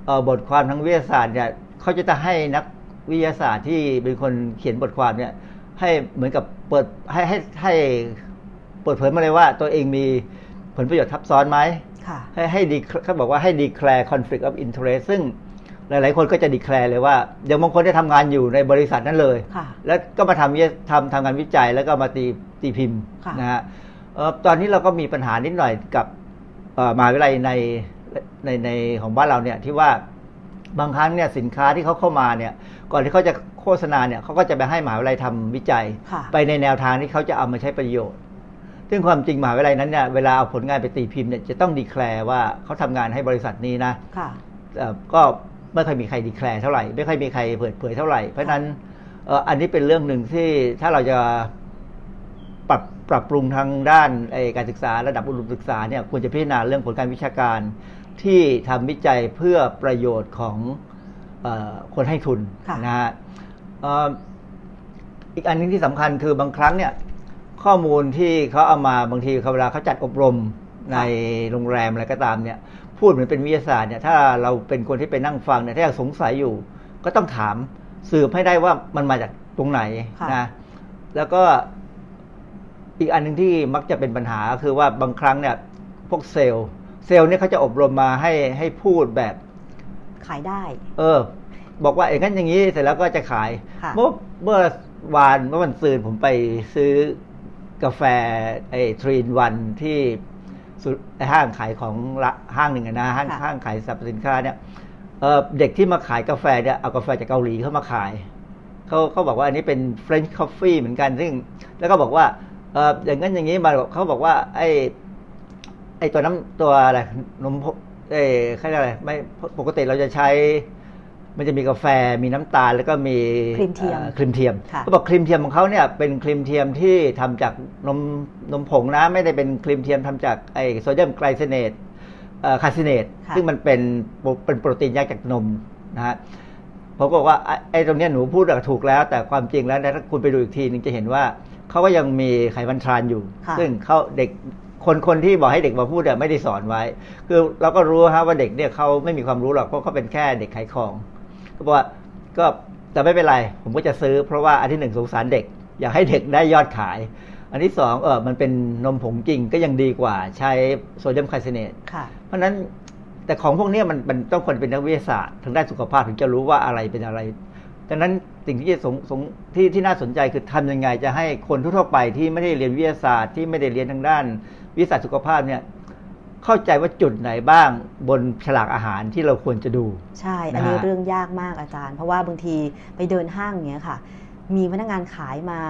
เอ่อบทความทางวิทยาศาสตร์เนี่ยเขาจะจะให้นักวิทยาศาสตร์ที่เป็นคนเขียนบทความเนี่ยให้เหมือนกับเปิดให้ให้ให้เปิดเผยมาเลยว่าตัวเองมีผลประโยชน์ทับซ้อนไหมค่ะให้ให้ดีเขาบอกว่าให้ declare conflict of interest ซึ่ง หลายๆ คนก็จะดีแคลร์เลยว่าอย่างบางคนได้ทำงานอยู่ในบริษัทนั้นเลยค่ะแล้วก็มาทำวิทำทำงานวิจัยแล้วก็มาตีตีพิมพ์ค่ะนะฮะเอ่อตอนนี้เราก็มีปัญหานิดหน่อยกับเอ่อมหาวิทยาลัยในในในของบ้านเราเนี่ยที่ว่าบางครั้งเนี่ยสินค้าที่เขาเข้ามาเนี่ยก่อนที่เขาจะโฆษณาเนี่ยเขาก็จะไปให้มหาวิทยาลัยทำวิจัยค่ะไปในแนวทางที่เขาจะเอามาใช้ประโยชน์ ซึ่งความจริงมหาวิทยาลัยนั้นเนี่ยเวลาเอาผลงานไปตีพิมพ์เนี่ยจะต้องดีแคลร์ว่าเขาทำงานให้บริษัทนี้นะค่ะเอ่อก็ ไม่ค่อยมีใครดีแคลร์เท่าไหร่ ไม่ค่อยมีใครเปิดเผยเท่าไหร่ เพราะฉะนั้นอันนี้เป็นเรื่องหนึ่งที่ถ้าเราจะปรับปรับปรุงทางด้านการศึกษาระดับอุดมศึกษาเนี่ยควรจะพิจารณาเรื่องผลการวิชาการ ที่ทำวิจัยเพื่อประโยชน์ของอคนให้ทุนะนะฮะอีกอันหนึงที่สำคัญคือบางครั้งเนี่ยข้อมูลที่เขาเอามาบางทีเขาเวลาเขาจัดอบรมในโรงแรมอะไรก็ตามเนี่ย พูดเหมือนเป็นวิทยาศาสตร์เนี่ยถ้าเราเป็นคนที่ไปนั่งฟังเนี่ยถ้ายังสงสัยอยู่ ก็ต้องถามสืบให้ได้ว่ามันมาจากตรงไหนค่ะนะแล้วก็อีกอันหนึ่งที่มักจะเป็นปัญหาคือว่าบางครั้งเนี่ยพวกเซลล์ เซลล์เนี่ยเขาจะอบรมมาให้ให้พูดแบบขายได้ เออ บอกว่าอย่างนั้นอย่างนี้เสร็จแล้วก็จะขายค่ะเมื่อเมื่อวานเมื่อวันซืนผมไปซื้อกาแฟไอ้ทรีนวันที่สุดไอ้ ห้างขายของละห้างหนึ่งอะนะห้างค่ะห้างขายสรรพสินค้าเนี่ยเออเด็กที่มาขายกาแฟเนี่ยเอากาแฟจากเกาหลีเข้ามาขายเขาเขาบอกว่าอันนี้เป็น French coffee เหมือนกันซึ่ง แล้วก็บอกว่าเอออย่างนั้นอย่างนี้มาเขาบอกว่า ไอ้ไอ้ตัวน้ำตัวอะไรนมพเอ้เขาเรียกอะไรไม่ปกติเราจะใช้ มันจะมีกาแฟมีน้ำตาลแล้วก็มีครีมเทียมอ่อครีมเทียมค่ะเขาบอกครีมเทียมของเขาเนี่ยเป็นครีมเทียมที่ทำจากนมนมผงนะ ไม่ได้เป็นครีมเทียมทำจากไอโซเดียมไกลเซเนต caseinate ค่ะซึ่งมันเป็นโปรเป็นโปรตีนแยกจากนมนะฮะผมก็บอกว่าไอ้ไอ้ตรงเนี้ยหนูพูดอะถูกแล้ว แต่ความจริงแล้วเนี่ยถ้าคุณไปดูอีกทีหนึงจะเห็นว่าเขาก็ยังมีไขมันทรานส์อยู่ค่ะซึ่งเขาเด็กคนคนที่บอกให้เด็กมาพูดอะไม่ได้สอนไว้ คือเราก็รู้ฮะว่าเด็กเนี่ยเขาไม่มีความรู้หรอกเพราะเขาเป็นแค่เด็กขายของ ก็บอกว่าก็แต่ไม่เป็นไร ผมก็จะซื้อ เพราะว่าอันที่หนึ่งสงสารเด็ก อยากให้เด็กได้ยอดขาย อันที่สองเออมันเป็นนมผงจริงก็ยังดีกว่าใช้โซเดียมไคลเซเนตค่ะเพราะฉะนั้นแต่ของพวกเนี้ยมันมันต้องคนเป็นนักวิทยาศาสตร์ทางด้านสุขภาพถึงจะรู้ว่าอะไรเป็นอะไรดังนั้นสิ่งที่จะสงสงที่ที่น่าสนใจคือทำยังไงจะให้คนทั่วๆไปที่ไม่ได้เรียนวิทยาศาสตร์ที่ไม่ได้เรียนทางด้านวิทยาศาสตร์สุขภาพเนี่ย เข้าใจว่าจุดไหนบ้างบนฉลากอาหารที่เราควรจะดู ใช่ อันนี้นะฮะเรื่องยากมากอาจารย์ เพราะว่าบางทีไปเดินห้างอย่างเงี้ยค่ะ มีพนักงานขายมา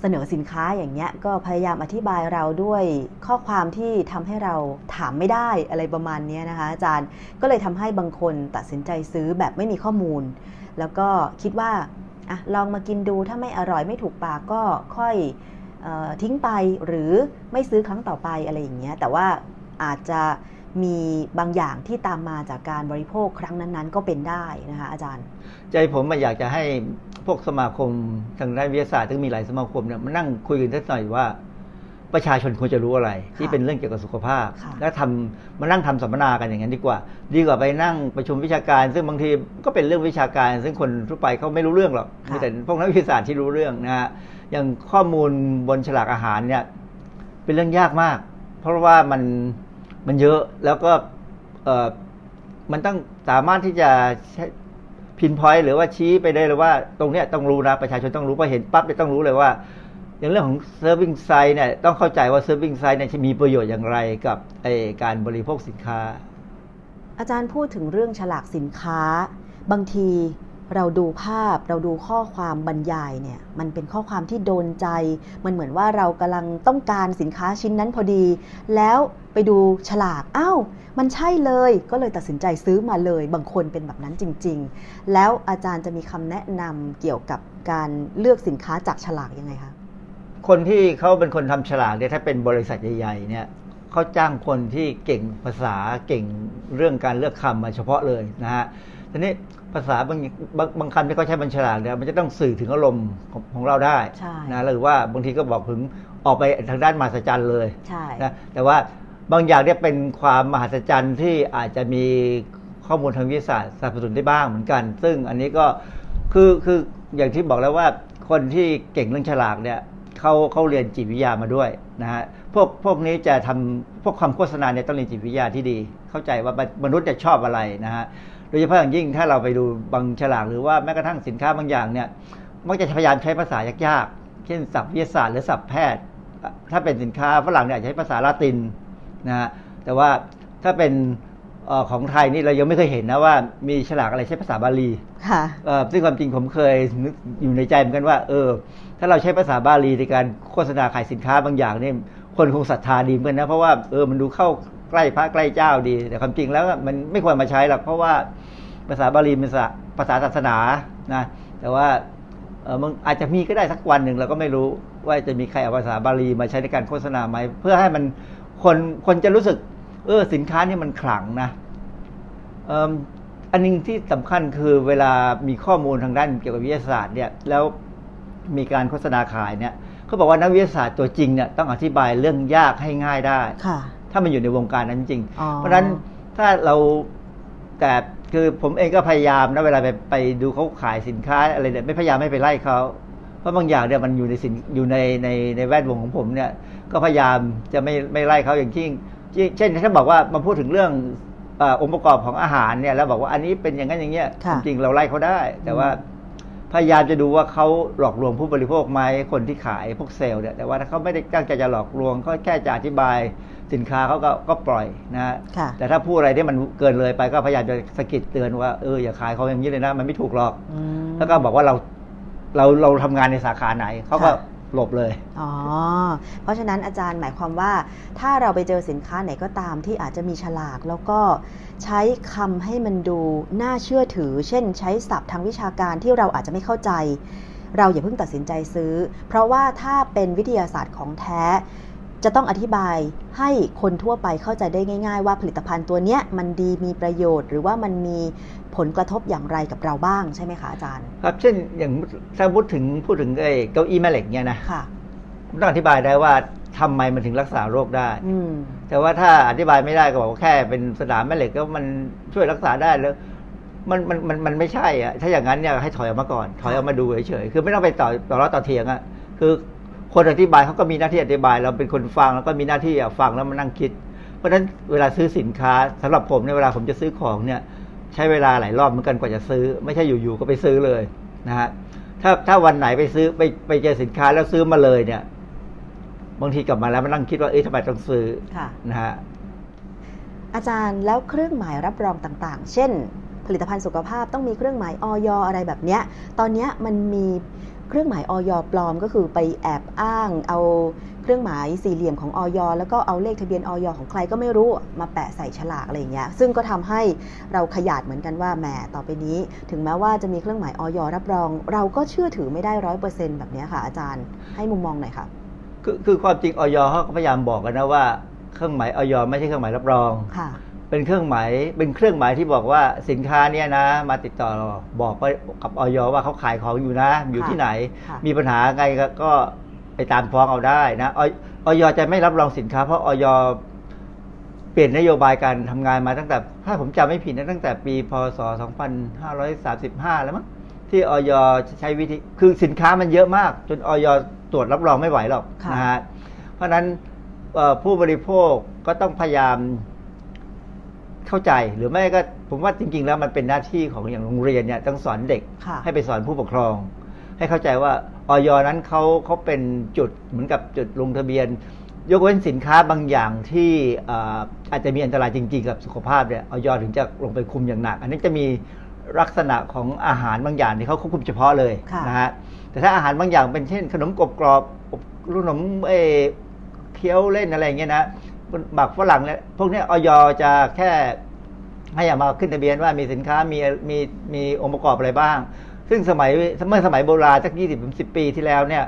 เสนอสินค้าอย่างเงี้ยก็พยายามอธิบายเราด้วยข้อความที่ทำให้เราถามไม่ได้อะไรประมาณเนี้ยนะคะอาจารย์ก็เลยทำให้บางคนตัดสินใจซื้อแบบไม่มีข้อมูล แล้วก็คิดว่าอะลองมากินดูถ้าไม่อร่อยไม่ถูกปากก็ค่อยเออทิ้งไปหรือไม่ซื้อครั้งต่อไปอะไรอย่างเงี้ยแต่ว่า อาจจะมีบางอย่างที่ตามมาจากการบริโภคครั้งนั้นๆ ก็เป็นได้นะคะอาจารย์ ใจผมมาอยากจะให้พวกสมาคมทางด้านวิทยาศาสตร์ซึ่งมีหลายสมาคมเนี่ยมานั่งคุยกันสักหน่อยว่า ประชาชนควรจะรู้อะไร ที่เป็นเรื่องเกี่ยวกับสุขภาพค่ะแล้วทำมานั่งทำสัมมนากันอย่างนั้นดีกว่า ดีกว่าไปนั่งประชุมวิชาการ ซึ่งบางทีก็เป็นเรื่องวิชาการ ซึ่งคนทั่วไปเขาไม่รู้เรื่องหรอกมีแต่พวกนักวิทยาศาสตร์ที่รู้เรื่องนะฮะอย่างข้อมูลบนฉลากอาหารเนี่ยเป็นเรื่องยากมาก เพราะว่ามัน มันเยอะแล้วก็เออมันต้องสามารถที่จะพินพอยต์หรือว่าชี้ไปได้เลยว่า ตรงเนี้ยต้องรู้นะประชาชนต้องรู้พอเห็นปั๊บเนี่ยต้องรู้เลยว่า อย่างเรื่องของ serving size เนี่ยต้องเข้าใจว่า serving size เนี่ยมีประโยชน์อย่างไรกับการบริโภคสินค้า อาจารย์พูดถึงเรื่องฉลากสินค้า บางทีเราดูภาพเราดูข้อความบรรยายเนี่ยมันเป็นข้อความที่โดนใจ มันเหมือนว่าเรากำลังต้องการสินค้าชิ้นนั้นพอดี แล้ว ไปดูฉลากอ้าวมันใช่เลยก็เลยตัดสินใจซื้อมาเลย บางคนเป็นแบบนั้นจริง ๆ แล้วอาจารย์จะมีคำแนะนำเกี่ยวกับการเลือกสินค้าจากฉลากยังไงคะคนที่เขาเป็นคนทำฉลากเนี่ยถ้าเป็นบริษัทใหญ่ๆเนี่ยเขาจ้างคนที่เก่งภาษาเก่งเรื่องการเลือกคำมาเฉพาะเลยนะฮะทีนี้ภาษาบางบางบางคำที่เขาใช้บนฉลากเนี่ยมันจะต้องสื่อถึงอารมณ์ของของเราได้ใช่นะหรือว่าบางทีก็บอกถึงออกไปทางด้านมหัศจรรย์เลยใช่นะแต่ว่า บางอย่างเนี่ยเป็นความมหัศจรรย์ที่อาจจะมีข้อมูลทางวิทยาศาสตร์สนับสนุนได้บ้างเหมือนกัน ซึ่งอันนี้ก็คือคืออย่างที่บอกแล้วว่าคนที่เก่งเรื่องฉลากเนี่ยเขาเขาเรียนจิตวิทยามาด้วยนะฮะพวกพวกนี้จะทำพวกคำโฆษณาเนี่ยต้องเรียนจิตวิทยาที่ดี เข้าใจว่ามนุษย์จะชอบอะไรนะฮะโดยเฉพาะอย่างยิ่งถ้าเราไปดูบางฉลากหรือว่าแม้กระทั่งสินค้าบางอย่างเนี่ยมักจะพยายามใช้ภาษายากๆ เช่นศัพท์วิทยาศาสตร์หรือศัพท์แพทย์ ถ้าเป็นสินค้าฝรั่งเนี่ยใช้ภาษาละติน นะฮะแต่ว่าถ้าเป็นเอ่อของไทยนี่เรายังไม่เคยเห็นนะว่ามีฉลากอะไรใช้ภาษาบาลีค่ะเอ่อซึ่งความจริงผมเคยนึกอยู่ในใจเหมือนกันว่า เออ ถ้าเราใช้ภาษาบาลีในการโฆษณาขายสินค้าบางอย่างเนี่ยคนคงศรัทธาดีเหมือนกันนะเพราะว่าเออมันดูเข้าใกล้พระใกล้เจ้าดี แต่ความจริงแล้วมันไม่ควรมาใช้หรอกเพราะว่าภาษาบาลีเป็นภาษาภาษาศาสนานะแต่ว่าเออมันอาจจะมีก็ได้สักวันหนึ่งเราก็ไม่รู้ว่าจะมีใครเอาภาษาบาลีมาใช้ในการโฆษณาไหมเพื่อให้มัน คนคนจะรู้สึก เออสินค้านี่มันขลังนะเอิ่มอันหนึงที่สำคัญคือเวลามีข้อมูลทางด้านเกี่ยวกับวิทยาศาสตร์เนี่ยแล้วมีการโฆษณาขายเนี่ยเขาบอกว่านักวิทยาศาสตร์ตัวจริงเนี่ยต้องอธิบายเรื่องยากให้ง่ายได้ค่ะ ถ้ามันอยู่ในวงการนั้นจริงอ๋อเพราะฉะนั้นถ้าเราแต่คือผมเองก็พยายามนะเวลาไปไปดูเขาขายสินค้าอะไรเนี่ยไม่พยายามไม่ไปไล่เขาเพราะบางอย่างเนี่ยมันอยู่ในสินอยู่ในในในแวดวงของผมเนี่ย ก็พยายามจะไม่ไม่ไล่เขาอย่างที่เช่นถ้าบอกว่ามาพูดถึงเรื่องเอ่อองค์ประกอบของอาหารเนี่ยแล้วบอกว่าอันนี้เป็นอย่างนั้นอย่างเงี้ยค่ะจริงๆเราไล่เขาได้ แต่ว่าพยายามจะดูว่าเขาหลอกลวงผู้บริโภคไหมคนที่ขายพวกเซลล์เนี่ยแต่ว่าถ้าเขาไม่ได้ตั้งใจจะหลอกลวงก็แค่จะอธิบายสินค้าเขาก็ก็ปล่อยนะฮะค่ะแต่ถ้าพูดอะไรที่มันเกินเลยไปก็พยายามจะสะกิดเตือนว่าเอออย่าขายเขาอย่างนี้เลยนะ มันไม่ถูกหรอกอืมแล้วก็บอกว่าเราเราเราทำงานในสาขาไหนเขาก็ค่ะ หลบเลยอ๋อเพราะฉะนั้นอาจารย์หมายความว่า ถ้าเราไปเจอสินค้าไหนก็ตามที่อาจจะมีฉลาก แล้วก็ใช้คำให้มันดูน่าเชื่อถือ เช่น ใช้ศัพท์ทางวิชาการที่เราอาจจะไม่เข้าใจ เราอย่าเพิ่งตัดสินใจซื้อ เพราะว่าถ้าเป็นวิทยาศาสตร์ของแท้จะต้องอธิบายให้คนทั่วไปเข้าใจได้ง่าย ๆ ว่าผลิตภัณฑ์ตัวเนี้ยมันดีมีประโยชน์ หรือว่ามันมี ผลกระทบอย่างไรกับเราบ้างใช่ไหมคะอาจารย์ ครับ เช่นอย่างถ้าพูดถึงพูดถึงไอ้เก้าอี้แม่เหล็กเนี่ยนะค่ะต้องอธิบายได้ว่าทำไมมันถึงรักษาโรคได้อืมแต่ว่าถ้าอธิบายไม่ได้ก็บอกว่าแค่เป็นสนามแม่เหล็กก็มันช่วยรักษาได้แล้ว มันมันมันมันไม่ใช่อะถ้าอย่างนั้นเนี่ยให้ถอยออกมาก่อน ถอยออกมาดูเฉยๆคือไม่ต้องไปต่อต่อร้อต่อเถียงอะคือคนอธิบายเขาก็มีหน้าที่อธิบาย เราเป็นคนฟังแล้วก็มีหน้าที่อะฟังแล้วมานั่งคิด เพราะฉะนั้นเวลาซื้อสินค้าสำหรับผมเนี่ยเวลาผมจะซื้อของเนี่ย ใช้เวลาหลายรอบเหมือนกันกว่าจะซื้อ ไม่ใช่อยู่ๆก็ไปซื้อเลยนะฮะถ้าถ้าวันไหนไปซื้อไปไปเจอสินค้าแล้วซื้อมาเลยเนี่ย บางทีกลับมาแล้วมานั่งคิดว่าเอ๊ะทำไมต้องซื้อค่ะนะฮะอาจารย์แล้วเครื่องหมายรับรองต่างๆ เช่น ผลิตภัณฑ์สุขภาพต้องมีเครื่องหมายออยอะไรแบบเนี้ย ตอนเนี้ยมันมีเครื่องหมายออยปลอมก็คือไปแอบอ้างเอา เครื่องหมายสี่เหลี่ยมของออยแล้วก็เอาเลขทะเบียนออยของใครก็ไม่รู้มาแปะใส่ฉลากอะไรอย่างเงี้ยซึ่งก็ทำให้เราขยาดเหมือนกันว่าแหมต่อไปนี้ ถึงแม้ว่าจะมีเครื่องหมายออยรับรอง เราก็เชื่อถือไม่ได้ร้อยเปอร์เซ็นต์แบบเนี้ยค่ะ อาจารย์ให้มุมมองหน่อยค่ะคือคือความจริงออยเขาก็พยายามบอกกันนะว่าเครื่องหมายออยไม่ใช่เครื่องหมายรับรองค่ะเป็นเครื่องหมายเป็นเครื่องหมายที่บอกว่าสินค้าเนี่ยนะ มาติดต่อบอกไปกับออยว่าเขาขายของอยู่นะ อยู่ที่ไหนค่ะมีปัญหาไงก็ก็ ไปตามฟ้องเอาได้นะอออยจะไม่รับรองสินค้า เพราะออยเปลี่ยนนโยบายการทำงานมาตั้งแต่ ถ้าผมจำไม่ผิดนะตั้งแต่ปีพศ 2535 แล้วมั้งที่ออยใช้วิธีคือสินค้ามันเยอะมาก จนออยตรวจรับรองไม่ไหวหรอกค่ะนะฮะเพราะฉะนั้นเอ่อผู้บริโภคก็ต้องพยายามเข้าใจหรือไม่ก็ผมว่าจริง ๆ แล้วมันเป็นหน้าที่ของอย่างโรงเรียนเนี่ยต้องสอนเด็กค่ะให้ไปสอนผู้ปกครอง ให้เข้าใจว่าออยนั้นเขาเขาเป็นจุดเหมือนกับจุดลงทะเบียน ยกเว้นสินค้าบางอย่างที่อ่าอาจจะมีอันตรายจริง ๆ กับสุขภาพเนี่ยออยถึงจะลงไปคุมอย่างหนัก อันนี้จะมีลักษณะของอาหารบางอย่างที่เขาควบคุมเฉพาะเลยค่ะนะฮะแต่ถ้าอาหารบางอย่างเป็นเช่น ขนมกรอบกรอบอบขนมเออเคี้ยวเล่นอะไรอย่างเงี้ยนะบักฝรั่งเนี่ยพวกเนี้ยออยจะแค่ให้เอามาขึ้นทะเบียนว่ามีสินค้ามีมีมีองค์ประกอบอะไรบ้าง ซึ่งสมัยเมื่อสมัยโบราณสักยี่สิบสิบปีที่แล้วเนี่ย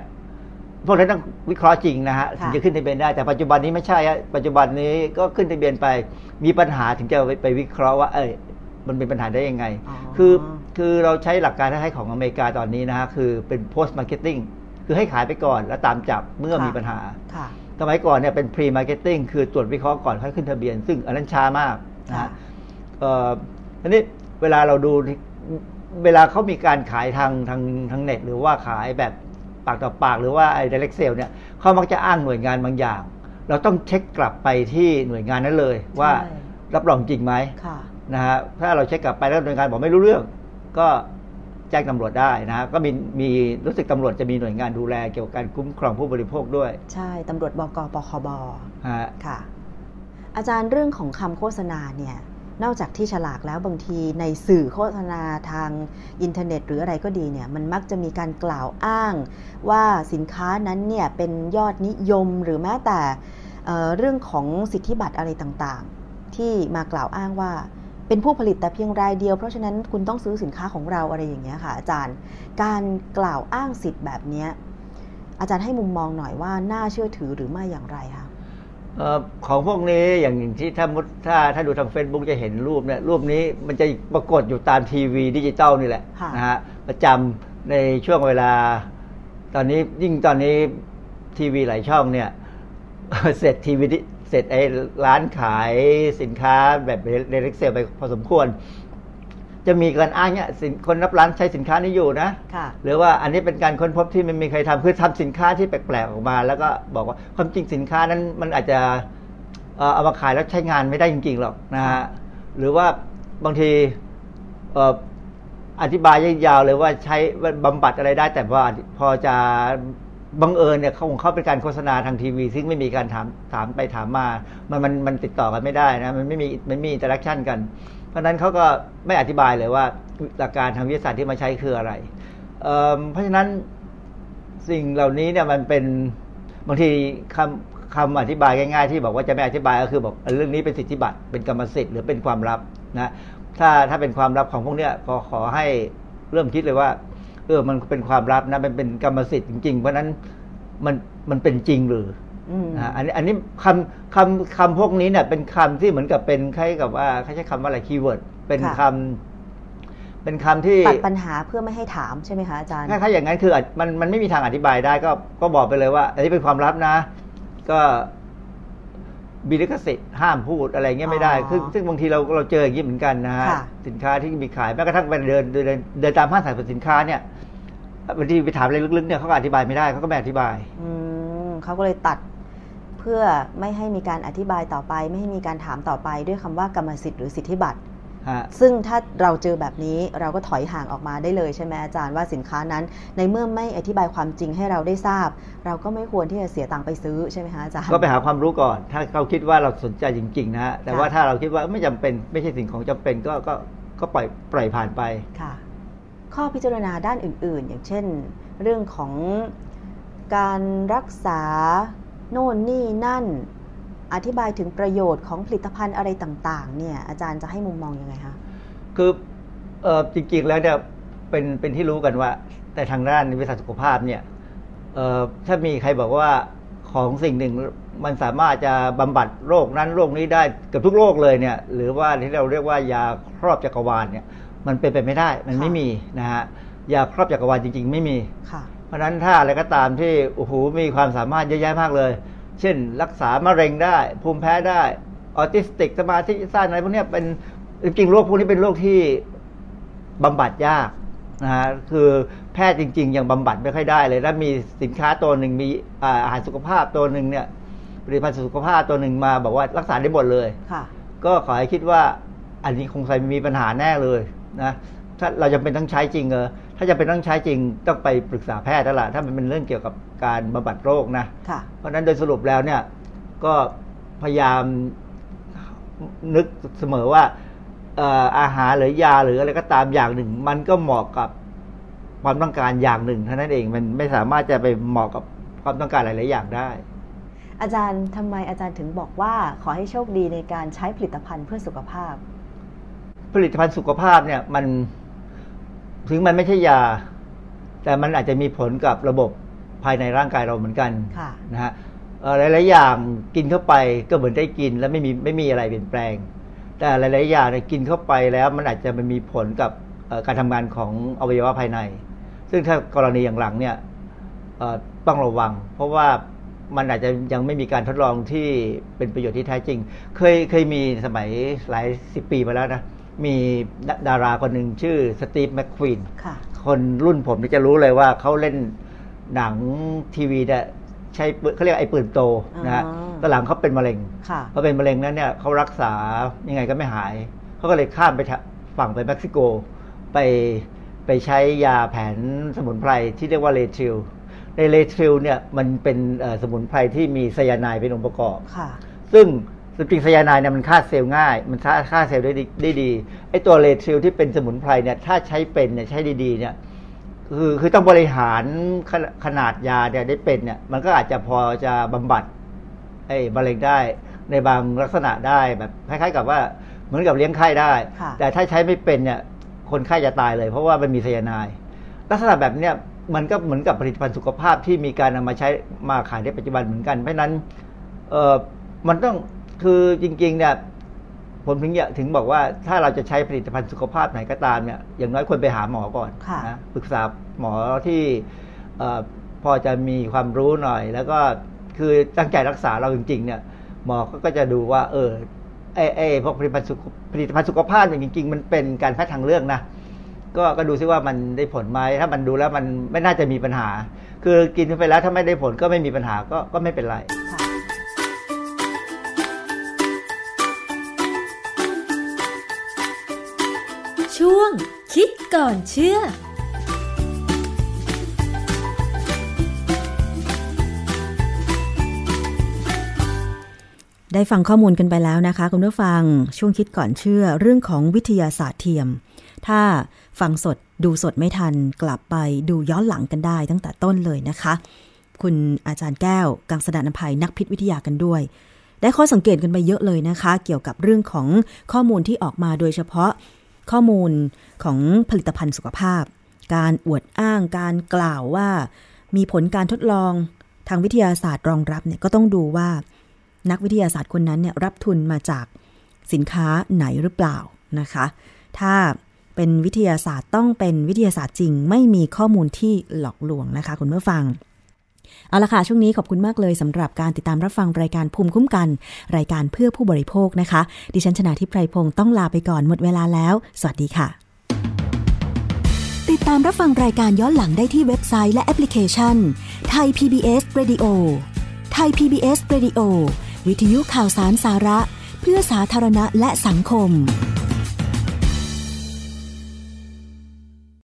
พวกนั้นต้องวิเคราะห์จริงนะฮะค่ะถึงจะขึ้นทะเบียนได้แต่ปัจจุบันนี้ไม่ใช่ฮะปัจจุบันนี้ก็ขึ้นทะเบียนไปมีปัญหาถึงจะไปไปวิเคราะห์ว่า เอ้ยมันเป็นปัญหาได้ยังไงอ๋อคือคือเราใช้หลักการคล้ายๆของอเมริกาตอนนี้นะฮะคือเป็น post marketing คือให้ขายไปก่อนแล้วตามจับเมื่อค่ะมีปัญหาค่ะสมัยก่อนเนี่ยเป็น pre marketing คือตรวจวิเคราะห์ก่อนค่อยขึ้นทะเบียน ซึ่งอันนั้นช้ามากนะค่ะฮะเอ่อทีนี้เวลาเราดูที่ เวลาเขามีการขายทางทางทางเน็ต หรือว่าขายแบบปากต่อปากหรือว่าไอ้ direct sale เนี่ยเขามักจะอ้างหน่วยงานบางอย่าง เราต้องเช็คกลับไปที่หน่วยงานนั้นเลย ว่าใช่รับรองจริงไหมค่ะนะฮะถ้าเราเช็คกลับไปแล้วหน่วยงานบอกไม่รู้เรื่อง ก็แจ้งตำรวจได้นะฮะก็มีมีรู้สึกตำรวจจะมีหน่วยงานดูแลเกี่ยวกับการคุ้มครองผู้บริโภคด้วย ใช่ตำรวจบกปคบฮะค่ะ อาจารย์เรื่องของคำโฆษณาเนี่ย นอกจากที่ฉลากแล้วบางทีในสื่อโฆษณาทางอินเทอร์เน็ต หรืออะไรก็ดีเนี่ยมันมักจะมีการกล่าวอ้าง ว่าสินค้านั้นเนี่ยเป็นยอดนิยมหรือแม้แต่เเรื่องของสิทธิบัตรอะไรต่างๆ ที่มากล่าวอ้างว่าเป็นผู้ผลิตแต่เพียงรายเดียว เพราะฉะนั้นคุณต้องซื้อสินค้าของเราอะไรอย่างเงี้ยค่ะอาจารย์ การกล่าวอ้างสิทธิ์แบบนี้อาจารย์ให้มุมมองหน่อยว่าน่าเชื่อถือหรือไม่อย่างไรคะ ของพวกนี้อย่างที่ถ้ามุดถ้าถ้าดูทาง Facebook จะเห็นรูปเนี่ยรูปนี้มันจะปรากฏอยู่ตามทีวีดิจิตอลนี่แหละค่ะนะฮะประจำในช่วงเวลา ตอนนี้ยิ่งตอนนี้ทีวีหลายช่องเนี่ยเสร็จทีวีดิเสร็จไอ้ร้านขายสินค้าแบบ direct sale ไปพอสมควร จะมีการอ้างเนี่ยสินคนรับร้านใช้สินค้านี้อยู่นะ ค่ะ หรือว่าอันนี้เป็นการค้นพบที่ไม่มีใครทำคือทำสินค้าที่แปลกๆออกมา แล้วก็บอกว่าความจริงสินค้านั้นมันอาจจะเอ่อเอามาขายแล้วใช้งานไม่ได้จริงๆหรอกนะฮะหรือว่าบางทีเอ่ออธิบายยาวๆเลยว่าใช้บำบัดอะไรได้ แต่ว่าพอจะบังเอิญเนี่ยเขาของเขาเป็นการโฆษณาทางทีวี ซึ่งไม่มีการถามถามไปถามมา มันมันมันติดต่อกันไม่ได้นะ มันไม่มีมันไม่มี interaction กัน เพราะฉะนั้นเขาก็ไม่อธิบายเลยว่าหลักการทางวิทยาศาสตร์ที่มาใช้คืออะไรเเพราะฉะนั้นสิ่งเหล่านี้เนี่ยมันเป็นบางทีคำคำอธิบายง่ายๆ ที่บอกว่าจะไม่อธิบายก็คือบอกเรื่องนี้เป็นสิทธิบัตรเป็นกรรมสิทธิ์หรือเป็นความลับนะถ้าถ้าเป็นความลับของพวกเนี้ยก็ขอให้เริ่มคิดเลยว่าเออมันเป็นความลับนะมันเป็นกรรมสิทธิ์จริงๆ เพราะนั้นมันมันเป็นจริงหรือ อืมนะฮะอันนี้อันนี้คำคำคำพวกนี้เนี่ยเป็นคำที่เหมือนกับเป็นคล้ายกับว่าเขาใช้คำว่าอะไรคีย์เวิร์ดเป็นค่ะคำเป็นคำที่ตัดปัญหาเพื่อไม่ให้ถามใช่ไหมคะอาจารย์ ถ้าถ้าอย่างนั้นคืออาจมันมันไม่มีทางอธิบายได้ก็ก็บอกไปเลยว่า อันนี้เป็นความลับนะ ก็มีลิขสิทธิ์ห้ามพูดอะไรเงี้ยไม่ได้อ๋อซึ่งซึ่งบางทีเราเราเจออย่างนี้เหมือนกันนะฮะค่ะสินค้าที่มีขายแม้กระทั่งไปเดินเดินเดินเดินตามห้างสรรพสินค้าเนี่ยบางทีไปถามอะไรลึกๆเนี่ยเขาก็อธิบายไม่ได้เขาก็ไม่อธิบาย อืมเขาก็เลยตัดเพื่อไม่ให้มีการอธิบายต่อไป ไม่ให้มีการถามต่อไปด้วยคำว่ากรรมสิทธิ์หรือสิทธิบัตรฮะซึ่งถ้าเราเจอแบบนี้เราก็ถอยห่างออกมาได้เลยใช่ไหมอาจารย์ว่าสินค้านั้น ในเมื่อไม่อธิบายความจริงให้เราได้ทราบ เราก็ไม่ควรที่จะเสียตังค์ไปซื้อใช่ไหมคะอาจารย์ก็ไปหาความรู้ก่อน ถ้าเขาคิดว่าเราสนใจจริง ๆ นะฮะแต่ค่ะว่าถ้าเราคิดว่าไม่จำเป็นไม่ใช่สิ่งของจำเป็นก็ก็ก็ปล่อยปล่อยผ่านไปค่ะ ข้อพิจารณาด้านอื่น ๆ อย่างเช่น เรื่องของการรักษา โน่นนี่นั่น อธิบายถึงประโยชน์ของผลิตภัณฑ์อะไรต่าง ๆ เนี่ย อาจารย์จะให้มุมมองยังไงคะคือเออจริงๆแล้วเนี่ยเป็นเป็นที่รู้กันว่า แต่ทางด้านวิทยาสุขภาพเนี่ยเออถ้ามีใครบอกว่าของสิ่งหนึ่งมันสามารถจะบำบัดโรคนั้นโรคนี้ได้เกับทุกโรคเลยเนี่ย หรือว่าที่เราเรียกว่ายาครอบจักรวาลเนี่ย มันเป็นไปไม่ได้ มันไม่ค่ะมีนะฮะยาครอบจักรวาลจริง ๆ ไม่มีค่ะ เพราะฉะนั้นถ้าอะไรก็ตามที่โอ้โหมีความสามารถเยอะแยะมากเลย เช่น รักษามะเร็งได้ ภูมิแพ้ได้ออทิสติกสมาธิสั้นอะไรพวกเนี้ยเป็นจริงๆโรคพวกนี้เป็นโรคที่บำบัดยากนะฮะคือแพทย์จริง ๆ ยังบำบัดไม่ค่อยได้เลยแล้วมีสินค้าตัวหนึ่งมีอ่าอาหารสุขภาพตัวหนึ่งเนี่ยผลิตภัณฑ์สุขภาพตัวหนึ่งมาบอกว่ารักษาได้หมดเลยค่ะ ก็ขอให้คิดว่าอันนี้คงใส่มีปัญหาแน่เลยนะถ้าเราจะเป็นต้องใช้จริงเออ ถ้าจะเป็นต้องใช้จริงต้องไปปรึกษาแพทย์แล้วล่ะถ้ามันเป็นเรื่องเกี่ยวกับการบำบัดโรคนะค่ะเพราะฉะนั้นโดยสรุปแล้วเนี่ยก็พยายามนึกเสมอว่าเอ่ออาหารหรือยาหรืออะไรก็ตามอย่างหนึ่ง มันก็เหมาะกับความต้องการอย่างหนึ่งเท่านั้นเองมันไม่สามารถจะไปเหมาะกับความต้องการหลาย ๆ อย่างได้ อาจารย์ทำไมอาจารย์ถึงบอกว่าขอให้โชคดีในการใช้ผลิตภัณฑ์เพื่อสุขภาพ ผลิตภัณฑ์สุขภาพเนี่ยมัน ถึงมันไม่ใช่ยา แต่มันอาจจะมีผลกับระบบภายในร่างกายเราเหมือนกันค่ะนะฮะเอ่อหลายๆอย่างกินเข้าไปก็เหมือนได้กินแล้วไม่มีไม่มีอะไรเปลี่ยนแปลง แต่หลายๆอย่างเนี่ยกินเข้าไปแล้วมันอาจจะมันมีผลกับเอ่อการทำงานของอวัยวะภายใน ซึ่งถ้ากรณีอย่างหลังเนี่ยเอ่อต้องระวัง เพราะว่ามันอาจจะยังไม่มีการทดลองที่เป็นประโยชน์ที่แท้จริง เคยเคยมีสมัยหลายสิบปีมาแล้วนะ มีดาดาราคนหนึ่งชื่อสตีฟแมคควีนค่ะคนรุ่นผมนี่จะรู้เลยว่าเขาเล่นหนังทีวีเนี่ยใช้ปืนเขาเรียกไอ้ปืนโตนะฮะอ๋อตอนหลังเขาเป็นมะเร็งค่ะพอเป็นมะเร็งนั้นเนี่ยเขารักษายังไงก็ไม่หาย เขาก็เลยข้ามไปทะฝั่งไปเม็กซิโก ไปไปใช้ยาแผนสมุนไพรที่เรียกว่า laetrile ใน laetrile เนี่ยมันเป็นเอ่อสมุนไพรที่มีไซยาไนด์เป็นองค์ประกอบค่ะซึ่ง จริงๆไซยาไนด์เนี่ยมันฆ่าเซลล์ง่าย มันฆ่าฆ่าเซลล์ได้ดีได้ดีไอ้ตัว laetrile ที่เป็นสมุนไพรเนี่ยถ้าใช้เป็นเนี่ยใช้ดีๆเนี่ยคือคือต้องบริหารขนขนาดยาเนี่ยได้เป็นเนี่ยมันก็อาจจะพอจะบำบัดไอ้มะเร็งได้ในบางลักษณะได้แบบคล้ายๆ กับว่าเหมือนกับเลี้ยงไข้ได้ค่ะแต่ถ้าใช้ไม่เป็นเนี่ยคนไข้จะตายเลย เพราะว่ามันมีไซยาไนด์ลักษณะแบบเนี้ยมันก็เหมือนกับผลิตภัณฑ์สุขภาพที่มีการนำมาใช้มาขายในปัจจุบันเหมือนกัน เพราะฉะนั้นเออมันต้อง คือจริงๆเนี่ยผมถึงอยากถึงบอกว่าถ้าเราจะใช้ผลิตภัณฑ์สุขภาพไหนก็ตามเนี่ยอย่างน้อยควรไปหาหมอก่อนค่ะนะปรึกษาหมอที่เออพอจะมีความรู้หน่อย แล้วก็คือตั้งใจรักษาเราจริง ๆ เนี่ย หมอก็จะดูว่า เออไอ้ไอ้พวกผลิตภัณฑ์สุขผลิตภัณฑ์สุขภาพอย่างจริง ๆ มันเป็นการแพทย์ทางเลือกนะก็ก็ดูซิว่ามันได้ผลไหมถ้ามันดูแล้วมันไม่น่าจะมีปัญหา คือกินไปแล้วถ้าไม่ได้ผลก็ไม่มีปัญหาก็ก็ไม่เป็นไร ก่อนเชื่อได้ฟังข้อมูลกันไปแล้วนะคะ คุณผู้ฟังช่วงคิดก่อนเชื่อเรื่องของวิทยาศาสตร์เทียม ถ้าฟังสดดูสดไม่ทันกลับไปดูย้อนหลังกันได้ตั้งแต่ต้นเลยนะคะ คุณอาจารย์แก้ว กังสดานนภัยนักพิษวิทยากันด้วย ได้ข้อสังเกตกันไปเยอะเลยนะคะ เกี่ยวกับเรื่องของข้อมูลที่ออกมาโดยเฉพาะ ข้อมูลของผลิตภัณฑ์สุขภาพ การอวดอ้างการกล่าวว่า มีผลการทดลองทางวิทยาศาสตร์รองรับเนี่ยก็ต้องดูว่า นักวิทยาศาสตร์คนนั้นเนี่ยรับทุนมาจากสินค้าไหนหรือเปล่านะคะ ถ้าเป็นวิทยาศาสตร์ต้องเป็นวิทยาศาสตร์จริง ไม่มีข้อมูลที่หลอกลวงนะคะ คุณผู้ฟัง เอาละค่ะ ช่วงนี้ขอบคุณมากเลยสำหรับการติดตามรับฟังรายการภูมิคุ้มกัน รายการเพื่อผู้บริโภคนะคะ ดิฉันชนะทิพไพรพงศ์ต้องลาไปก่อนหมดเวลาแล้ว สวัสดีค่ะ ติดตามรับฟังรายการย้อนหลังได้ที่เว็บไซต์และแอปพลิเคชันไทย PBS Radio ไทย PBS Radio วิทยุข่าวสารสาระ เพื่อสาธารณะและสังคม